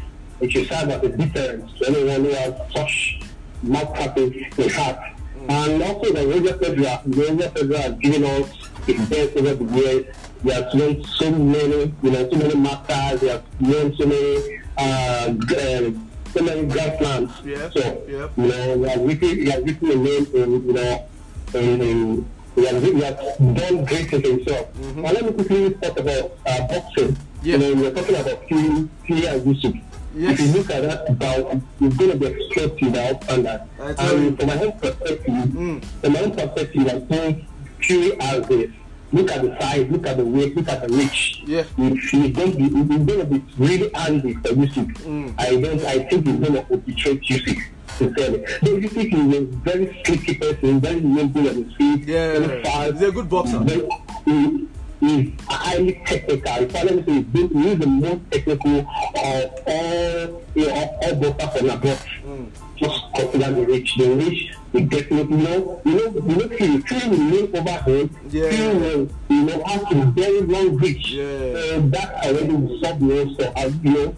it should serve as a deterrent to anyone who has such malpractice in heart. And also the Roger Federer, the Roger Federer has given us his best over the years. He has won so many, you know, so many masters. He has won so many, uh, uh, so many grand slams. Yeah, So, yeah. you know, he has written, he has written a name in, you know, in, in he has, he has done great things himself. Mhm. And let me quickly talk about uh, boxing. Yeah. You know, we're talking about Fury, Fury and Yusuf. Yes. If you look at that bout, it's going to be explosive out standard. I you. And from my own perspective, Mm. from my own perspective, I think Fury has this. Look at the size, look at the weight, look at the reach. Yeah. If he's going to be, he's going to be really angry for Yusuf, Mm. I don't. I think he's going to obliterate Yusuf. Sincerely, so Yusuf is a very slicky person, very nimble on his feet, Yeah. very fast. He's a good boxer. Very, he, he's highly technical. He's been- he is the most technical of all, you know, of all on the box Mm. just consider the rich. The rich will definitely know, you know, you know, Fury, Fury will lean over him. Yeah. Fury will, you know, have a very long reach. Yeah. And that already will solve the stuff. And, you know,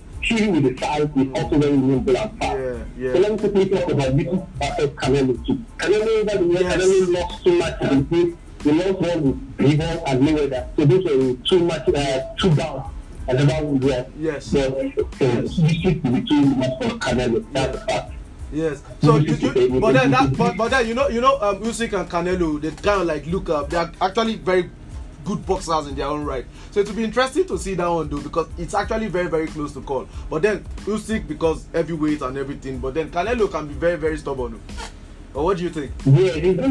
with the size is also very nimble and fast. Yeah, yeah. So let me quickly talk about this versus Canelo too. Canelo years, Yes. Canelo lost two matches in this. He lost one with Bivol and Mayweather. So those were too much, uh, two bouts. And the one was Yes. So, so this is between match for Canelo. That's a fact. Yes. So, you, you, but then that, but, but then you know, you know, um, Usyk and Canelo, they kind of like look up. They are actually very good boxers in their own right. So it will be interesting to see that one though because it's actually very very close to call. But then Usyk because heavyweight and everything. But then Canelo can be very very stubborn. Or what do you think? Yeah,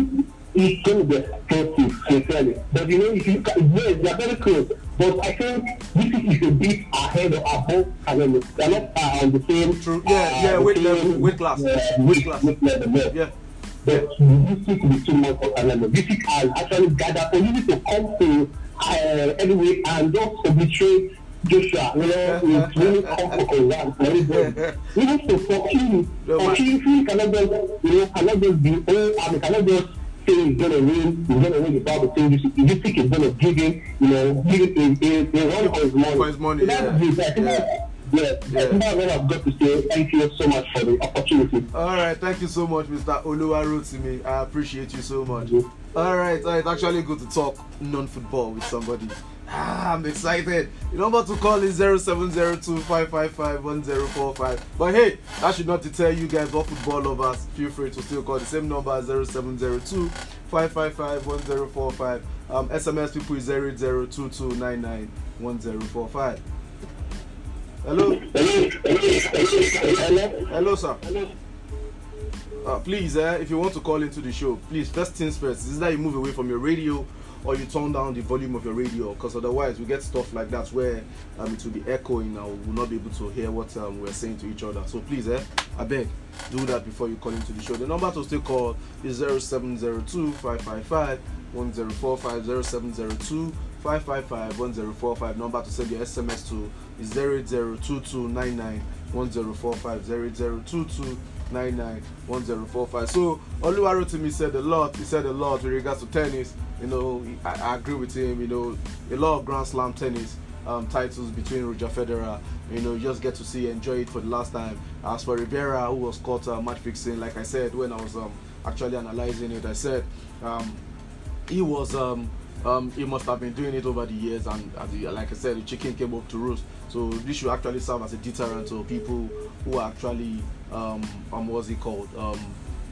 he's going to explosive, sincerely. But you know, if you look at yes, they are very close. But I think this is a bit ahead of above Canelo. They are not uh, on the same. True. Yeah, yeah, the weight same, level, weight class. Uh, Weight weight, class. weight level, yeah. Yeah. But Usyk will be too much for Canelo. Usyk has actually gathered for Usyk to come to uh, anyway and just obliterate Joshua. You know, it's really comfortable that for everybody. Even to for King, No, for but- King, King cannot just, you know, cannot just be, oh, I mean, cannot just say he's gonna win, he's gonna win the battle. Thing Usyk, Usyk is gonna give him, you know, give him a, a run for his money. For his money, So that's yeah. yeah. Yeah, yeah. that's what I've got to say. Thank you so much for the opportunity. All right, thank you so much, Mr. Oluwarotimi. I appreciate you so much. All right, uh, it's actually good to talk non-football with somebody. Ah, I'm excited. The number to call is 0702-555-1045. But hey, that should not deter you guys or football lovers. Feel free to still call the same number 0702-555-1045. Um, SMS people is 08022991045. Hello, Hello? hello, sir. Uh, please, eh, if you want to call into the show, please, first things first, this is that you move away from your radio or you turn down the volume of your radio, because otherwise we get stuff like that where um, it will be echoing and we will not be able to hear what um, we're saying to each other. So please, eh, I beg, do that before you call into the show. The number to still call is 0702 555 1045 0702 555 1045. Number to send your SMS to is 0802299 1045 08022 991045. So Oluwarotimi said a lot. He said a lot with regards to tennis. You know, I, I agree with him. You know, a lot of Grand Slam tennis um, titles between Roger Federer. You know, you just get to see enjoy it for the last time. As for Rivera, who was caught uh, match fixing, like I said when I was um, actually analyzing it, I said um, he was um, um, he must have been doing it over the years, and as he, like I said, the chicken came up to roost. So this should actually serve as a deterrent to people who are actually um, um what's it called um,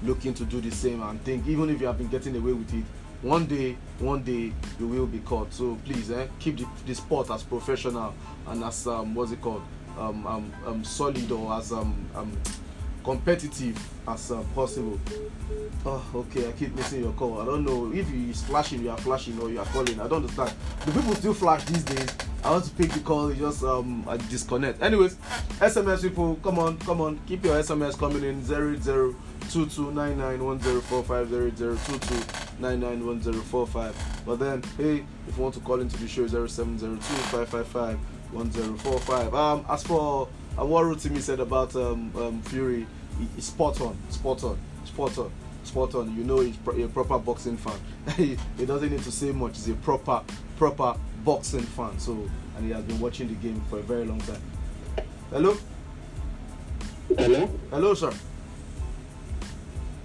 looking to do the same and think even if you have been getting away with it, one day, one day you will be caught. So please, eh, keep the, the sport as professional and as um, what's it called um, um, um solid or as um, um competitive as uh, possible. Oh, okay. I keep missing your call. I don't know if you is flashing, you are flashing, or you are calling. I don't understand. Do people still flash these days? I want to pick the call. You just um I disconnect. Anyways, SMS people, come on, come on, keep your SMS coming in zero zero two two nine nine one zero four five zero zero two two nine nine one zero four five. But then, hey, if you want to call into the show, zero seven zero two five five five one zero four five. Um, as for uh, what Rotimi said about um, um Fury, he's spot on, spot on, spot on spot on. You know he's pro- a proper boxing fan. [LAUGHS] he he doesn't need to say much. He's a proper, proper boxing fan. So, and he has been watching the game for a very long time. Hello, Hello? hello, sir.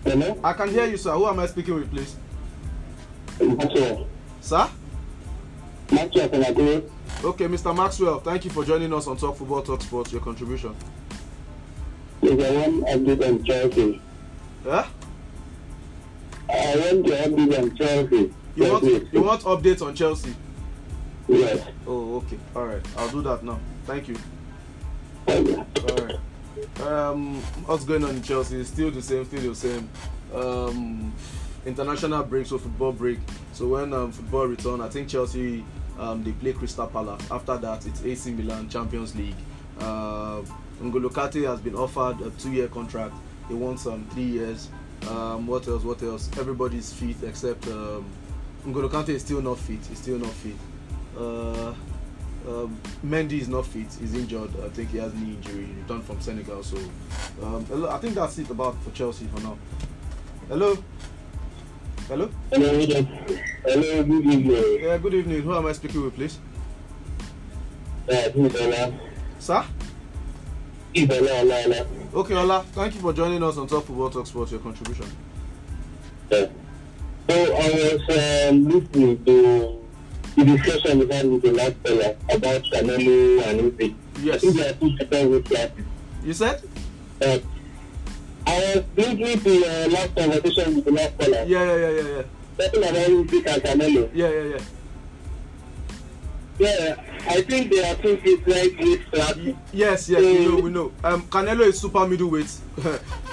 Hello? I can hear you, sir. Who am I speaking with, please? Maxwell. Sir? Maxwell from. Okay, Mr. Maxwell. Thank you for joining us on Talk Football, Talk Sports. Your contribution. There's a one update on Chelsea. Yeah. I want the update on Chelsea. You want you want updates on Chelsea? Yes. Oh, okay. All right. I'll do that now. Thank you. All right. Um, what's going on in Chelsea? Still the same, still the same. Um, international break, so football break. So when um, football return, I think Chelsea um, they play Crystal Palace. After that, it's AC Milan Champions League. Uh, N'Golo Kante has been offered a two-year contract. He wants um, three years. Um, what else? What else? Everybody's fit except um, N'Golo Kante is still not fit. He's still not fit. Uh, um, Mendy is not fit. He's injured. I think he has knee injury. He returned from Senegal. So um, I think that's it about for Chelsea for now. Hello. Hello. Hello, good evening. Yeah. Good evening. Who am I speaking with, please? Uh. Sir. Ola. Okay, Ola. Thank you for joining us on Top Football Talk Sports. Your contribution. Yeah. So I was um, listening to the discussion we had with the last fella about Canelo and Usyk. I Yes. think there are two weight classes. You said? Uh, I was listening to your last conversation with the last caller. Yeah, yeah, yeah, yeah, yeah. Talking about Usyk and Canelo. Yeah, yeah, yeah. Yeah, I think there are two different weight classes. Yes, yes, we know, we know. Um, Canelo is super middleweight. [LAUGHS]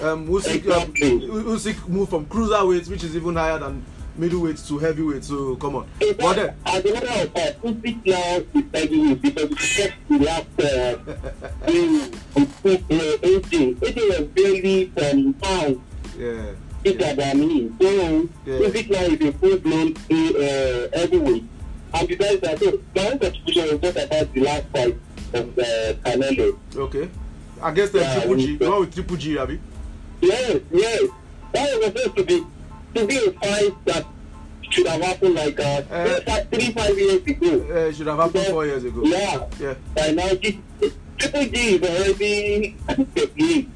um, Usyk, Exactly. um, Usyk moved from cruiserweight, which is even higher than middleweight to heavyweight. So come on. In But then, as a matter of fact, Usyk now is heavyweight because he kept the last uh, in uh, 18. 18 was barely from pounds. yeah, bigger than me. So Yeah. Usyk now is a full blown uh, heavyweight. And besides that, so my own contribution was just about the last fight of uh, Canelo. okay. Against Yeah, Triple G, we- the one with Triple G, Abby. Yes, yes. That was supposed to be to be a fight that should have happened like uh, Uh, like three, five years ago. Uh, should have happened four years ago. Yeah. Yeah. By now, Triple G is already the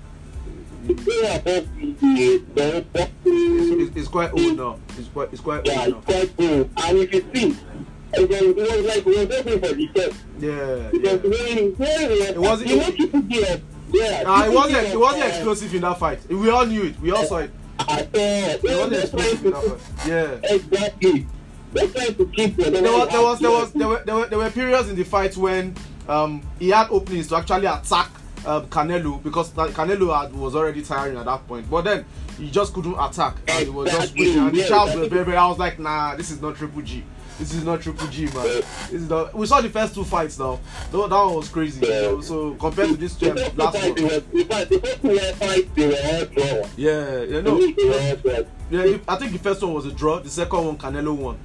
Way above the the boxing. It's, it's quite old now. It's quite, it's quite Yeah, old it's quite cool. And if you see, it was, it was like we were waiting for the test. Yeah, Because yeah. when, when we It wasn't- you know, people get, yeah. Ah, it wasn't, it wasn't uh, explosive in that fight. We all knew it. We all saw it. At all. They're explosive in that trying to- Yeah. Exactly. They're trying to keep the there was there was there was there were, there were there were periods in the fight when um he had openings to actually attack um, Canelo because Canelo had, was already tiring at that point. But then he just couldn't attack and he was just waiting. And the shouts were very very. I was like, nah, this is not Triple G. This is not Triple G, man. This is not. We saw the first two fights now. Though that one was crazy. You know? So compared to this the two last one, were, in fact, the first two were fights, they were all draw. yeah, yeah, no, me, they were all draw. yeah. I think the first one was a draw. The second one, Canelo won.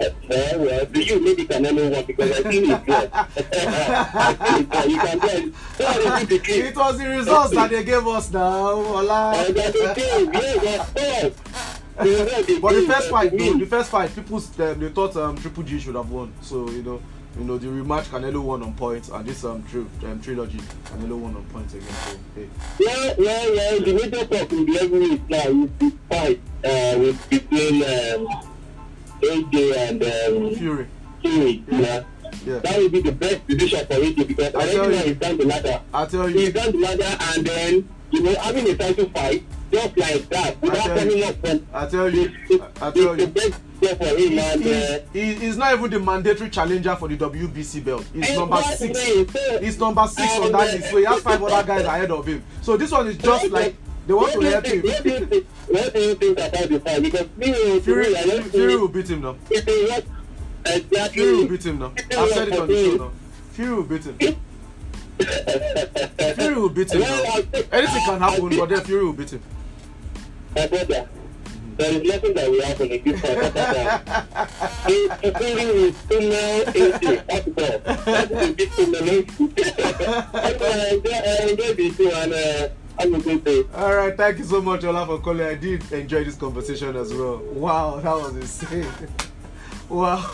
Uh, well, do you maybe Canelo won because I think it's draw. [LAUGHS] you can tell. That is the case. It was the results that they gave us now. Ola. Uh, that's the thing. Yes, of course. They But the first fight, me. the first fight, people um, they thought um, Triple G should have won. So you know, you know the rematch Canelo won on points, and this um, tri- um trilogy Canelo won on points again. So hey, Yeah, yeah, yeah. The major talk in the heavyweight now is the fight uh, with between um, AJ and um, Fury, Fury. Yeah. yeah. That would be the best decision for AJ because I tell you. he's down the ladder. I tell He's you, down the ladder and then, you know, having a title fight just like that without up from I tell you, I, tell you. him and uh, he's, he's not even the mandatory challenger for the WBC belt. He's number six. He's number six on that list, so he has five other guys ahead of him. So this one is just like they want to help him. What do you think, about the fight? Because me, Fury, Fury will beat him now. Fury will beat him now. I've said it on the show now. Fury will beat him. Fury will beat him now. Anything can happen, but then Fury will beat him. My brother, there is nothing that will happen in this fight. It's Fury with female 80. That's all. That's big female 80. I enjoy this too and uh, have. All right, thank you so much, Ola, for calling. I did enjoy this conversation as well. Wow, that was insane. [LAUGHS] wow.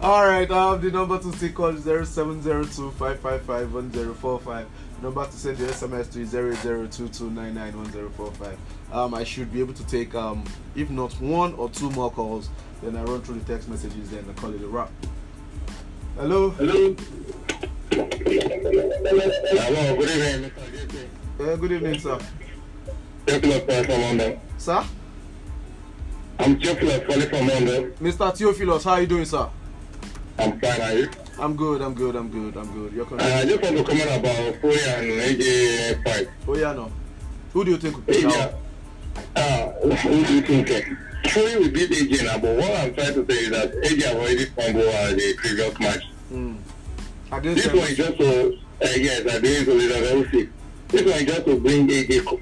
All right, um, the number to still call is 0702 555 1045. Number to send the SMS to is 08022991045. Um, I should be able to take, um, if not one or two more calls, then I run through the text messages, then I call it a wrap. Hello. Hello. Hello, good evening, Mr. Uh, good evening, sir. Theophilus calling from London. Sir? I'm Theophilus calling from London. Mr. Theophilus, how are you doing, sir? I'm fine, are you? I'm good, I'm good, I'm good, I'm good. You're Uh, coming. I just want to comment about and AJ fight. Oh yeah, no. Who do you think will pick AJ, out? uh, who do you think? uh, Fury will beat AJ now, but what I'm trying to say is that AJ already fumbled uh, the previous match. Mm. This them. one is just to, uh, yes, so, we'll see. This one is just to bring AJ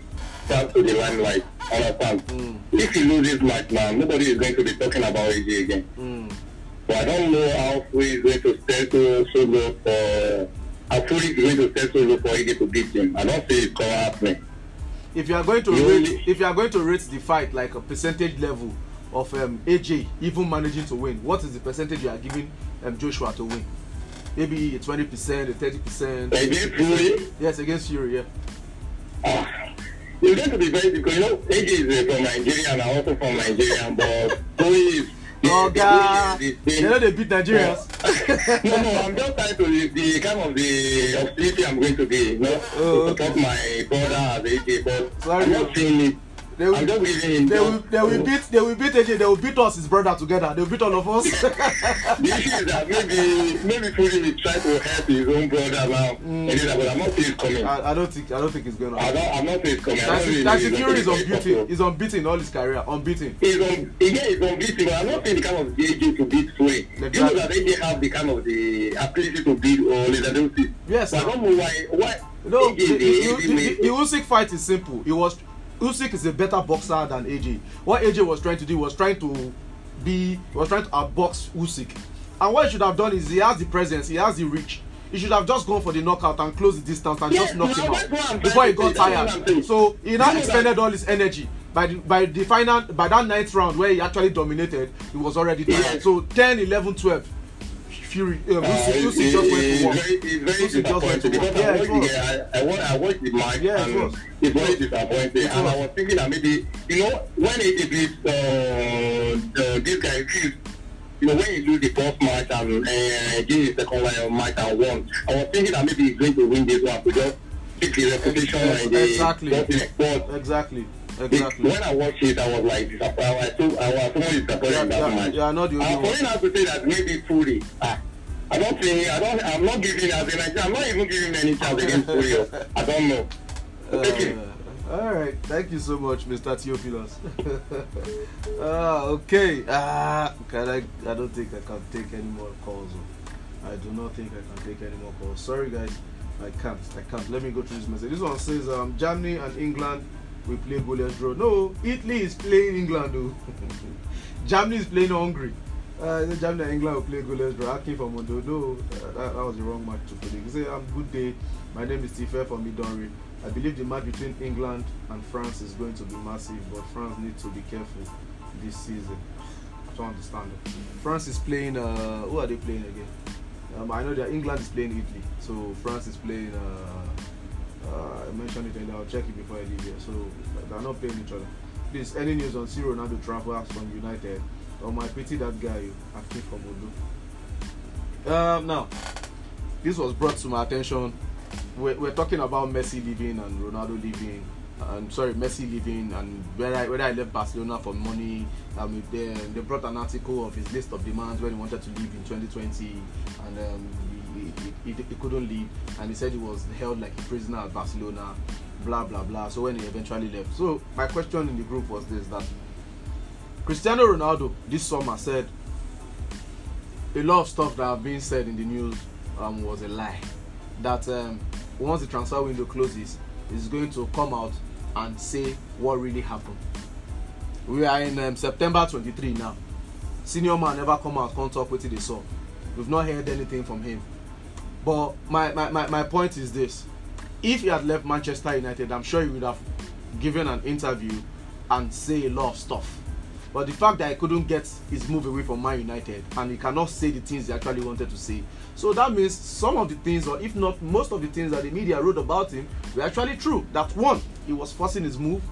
back to the limelight. Understand? Mm. If he loses match now, nobody is going to be talking about AJ again. Mm. But I don't know how Fury is going to settle solo for how Fury is going to settle solo for AJ to beat him. I don't see it going happening. If you are going to You rate, only- if you are going to rate the fight like a percentage level of um, AJ even managing to win, what is the percentage you are giving um, Joshua to win? Maybe twenty percent, thirty percent. Against Fury, Yes, against Fury. Yeah. ah, it's going to be very difficult. You know, AJ is uh, from Nigeria and I'm also from Nigeria, but Fury is. Fury they is know the they beat Nigerians. [LAUGHS] no, no, I'm just trying to the, the kind of the hostility I'm going to be, you know, Oh, to support my brother as AJ, but Sorry. I'm not seeing it They will, giving him. they will, they will beat, they will beat AJ. They will beat us, his brother, together. They will beat all of us. The issue is that maybe maybe Fury will try to help his own brother now. Mm. But I'm not saying it's coming. I, I, I don't think, I don't think it's going to. don't, I'm not saying it's coming. I Fury is unbeaten. He's unbeaten all his career. Unbeaten. He's on, again, he's unbeaten, but I'm not saying the kind of AJ to beat Fury. You know Exactly. that AJ have the kind of the ability to beat all Lizardosis. Yes, But I don't know why. Why? No, the, the, the the, the Usyk fight is simple. It was Usyk is a better boxer than AJ. What AJ was trying to do was trying to be was trying to outbox Usyk. And what he should have done is he has the presence, he has the reach. He should have just gone for the knockout and closed the distance and Yes, just knocked him that's what I'm out before he got to say. That's what I'm saying. tired. So he now expended all his energy. By the, by the final by that ninth round where he actually dominated, he was already tired. So 10, 11, 12. Fury, uh, Uh, Usyk, it's, Usyk just went to very Usyk just went to work. because Yeah, I it watched, was. I, I, wa- I watched the match Yeah, it and was. it's very disappointing. It and was. I was thinking that maybe, you know, when it, it is, uh, uh, this guy refused, you know, when he lose the first match and uh, give the second line match and won, I was thinking that maybe he's going to win this one the exactly. Exactly. Exactly. when I watched it, I was like disappointed. I was so, I was so disappointed Yeah, in that yeah, match. you are not the only I'm going out to say that maybe Fury. Ah, I don't think I don't. I'm not giving as in like, I'm not even giving any chance against Fury. oh. I don't know. [LAUGHS] Okay. Uh, all right, thank you so much, Mr. Theophilus. [LAUGHS] ah, okay. Ah, can I? I don't think I can take any more calls. oh. I do not think I can take any more calls. Sorry, guys, I can't. I can't. Let me go through this message. This one says, um, Germany and England will play goalless draw. No, Italy is playing England. Though. [LAUGHS] Germany is playing Hungary. Uh, Germany and England will play goalless draw. Akin from Mondo. No, uh, that, that was the wrong match to predict. Say, um, good day. My name is Tife from Midori. I believe the match between England and France is going to be massive, but France needs to be careful this season. I don't understand it. France is playing. Uh, who are they playing again? Um, I know that England is playing Italy, so France is playing. Uh, I it I'll check it before I leave here. So they're not playing each other. Please, any news on Ciro Ronaldo transfers from United? Oh my pity that guy, think from Odo. Um, now, this was brought to my attention. We're, we're talking about Messi leaving and Ronaldo leaving. I'm sorry, Messi leaving and whether I, whether I left Barcelona for money. Um, they, they brought an article of his list of demands when he wanted to leave in 2020, and um, he, he, he, couldn't leave, and he said he was held like a prisoner at Barcelona. Blah blah blah. So when he eventually left, so my question in the group was this: that Cristiano Ronaldo this summer said a lot of stuff that have been said in the news um, was a lie. That um, once the transfer window closes, he's going to come out and say what really happened. We are in um, September 23 now. Senior man never come out, come talk what they saw. We've not heard anything from him. But my, my, my, my point is this. If he had left Manchester United, I'm sure he would have given an interview and say a lot of stuff. But the fact that he couldn't get his move away from Man United and he cannot say the things he actually wanted to say. So that means some of the things, or if not most of the things that the media wrote about him, were actually true. That one, he was forcing his move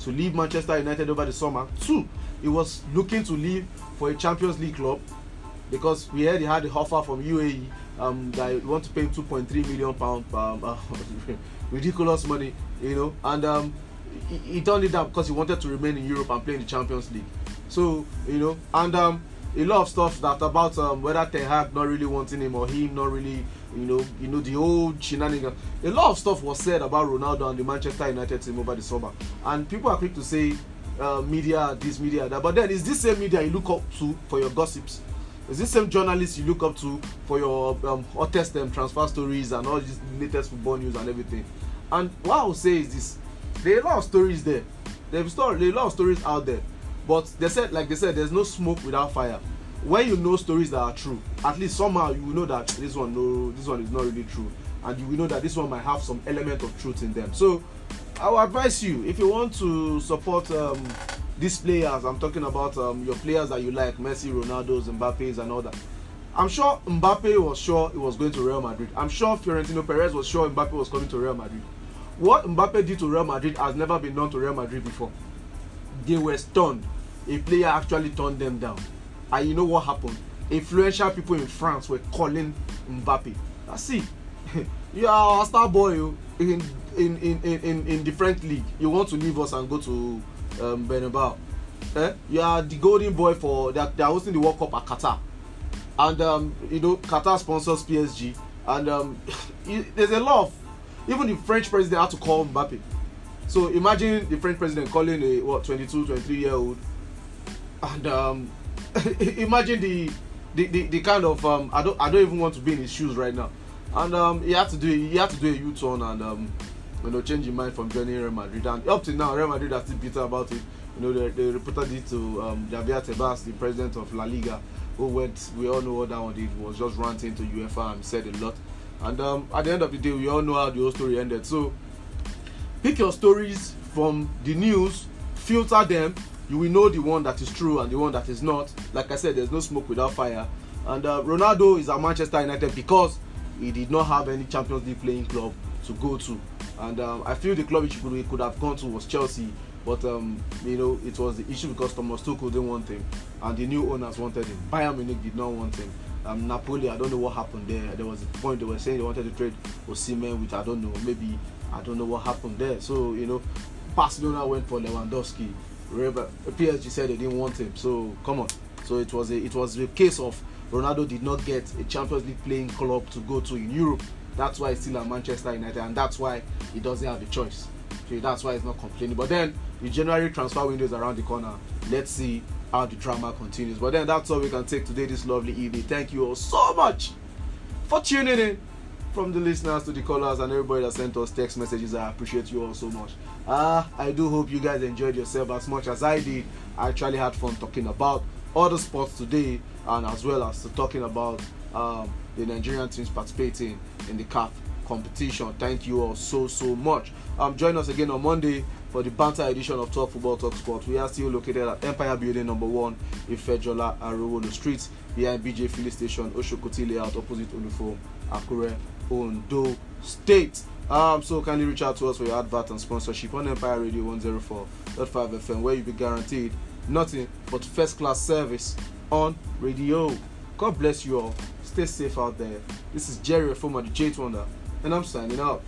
to leave Manchester United over the summer. Two, he was looking to leave for a Champions League club because we heard he had the offer from UAE um, that want to pay him 2.3 million pound um, [LAUGHS] uh, ridiculous money, you know, and um, he, he turned it down because he wanted to remain in Europe and play in the Champions League. So you know, and um, a lot of stuff that about um, whether Ten Hag not really wanting him or him not really, you know, you know the old shenanigans. A lot of stuff was said about Ronaldo and the Manchester United team over the summer, and people are quick to say uh, media this, media that. But then is this same media you look up to for your gossips? Is this same journalist you look up to for your um, hottest um, transfer stories and all these latest football news and everything? And what I would say is this: there are a lot of stories there. There's story, there are a lot of stories out there, but they said, like they said, there's no smoke without fire. When you know stories that are true, at least somehow you will know that this one no, this one is not really true, and you will know that this one might have some element of truth in them. So, I will advise you if you want to support um, these players. I'm talking about um, your players that you like, Messi, Ronaldo, Mbappe's, and all that. I'm sure Mbappe was sure he was going to Real Madrid. I'm sure Fiorentino Perez was sure Mbappe was coming to Real Madrid. What Mbappe did to Real Madrid has never been done to Real Madrid before. They were stunned. A player actually turned them down. And you know what happened? Influential people in France were calling Mbappe. That's it. [LAUGHS] you are our star boy oh, in in in in in different league you want to leave us and go to um, Bernabeu eh? you are the golden boy for are, they are hosting the World Cup at Qatar. And um, you know Qatar sponsors PSG and um, [LAUGHS] there's a lot of even the French president had to call Mbappe. So imagine the French president calling a what 22 23 year old and um, [LAUGHS] imagine the, the the the kind of um, I don't I don't even want to be in his shoes right now. And um, he had to do he had to do a U-turn and um, you know change your mind from joining Real Madrid. And up to now Real Madrid are still bitter about it. You know they, they reported it to um, Javier Tebas the president of La Liga who went we all know what that one did. Was just ranting to UEFA and said a lot. And um, at the end of the day we all know how the whole story ended. So pick your stories from the news filter them. You will know the one that is true and the one that is not. Like i said there's no smoke without fire. And uh, ronaldo is at manchester united because he did not have any champions league playing club to go to and um, i feel the club he could, have gone to was chelsea but um, you know it was the issue because thomas tuchel didn't want him and the new owners wanted him bayern munich did not want him um, napoli i don't know what happened there there was a point they were saying they wanted to trade osimhen which i don't know maybe i don't know what happened there so you know barcelona went for lewandowski Remember, PSG said they didn't want him. So come on. So it was a it was a case of Ronaldo did not get a Champions League playing club to go to in Europe. That's why he's still at Manchester United, and that's why he doesn't have a choice. Okay, that's why he's not complaining. But then the January transfer window is around the corner. Let's see how the drama continues. But then that's all we can take today, this lovely evening. Thank you all so much for tuning in from the listeners to the callers and everybody that sent us text messages. I appreciate you all so much. Ah, uh, I do hope you guys enjoyed yourself as much as I did. I actually had fun talking about other sports today and as well as talking about um, the Nigerian teams participating in the CAF competition. Thank you all so so much. Um, join us again on Monday for the banter edition of Talk Football Talk Sport. We are still located at Empire Building number one in Fejola Arowolo Street behind BJ Filling Station, Oshokoti Layout, opposite Olufo, Akure, Ondo State. Um, so kindly reach out to us for your advert and sponsorship on Empire Radio 104.5 FM, where you'll be guaranteed nothing but first class service on radio. God bless you all. Stay safe out there. This is Jerry from the Jay Wonder, and I'm signing out.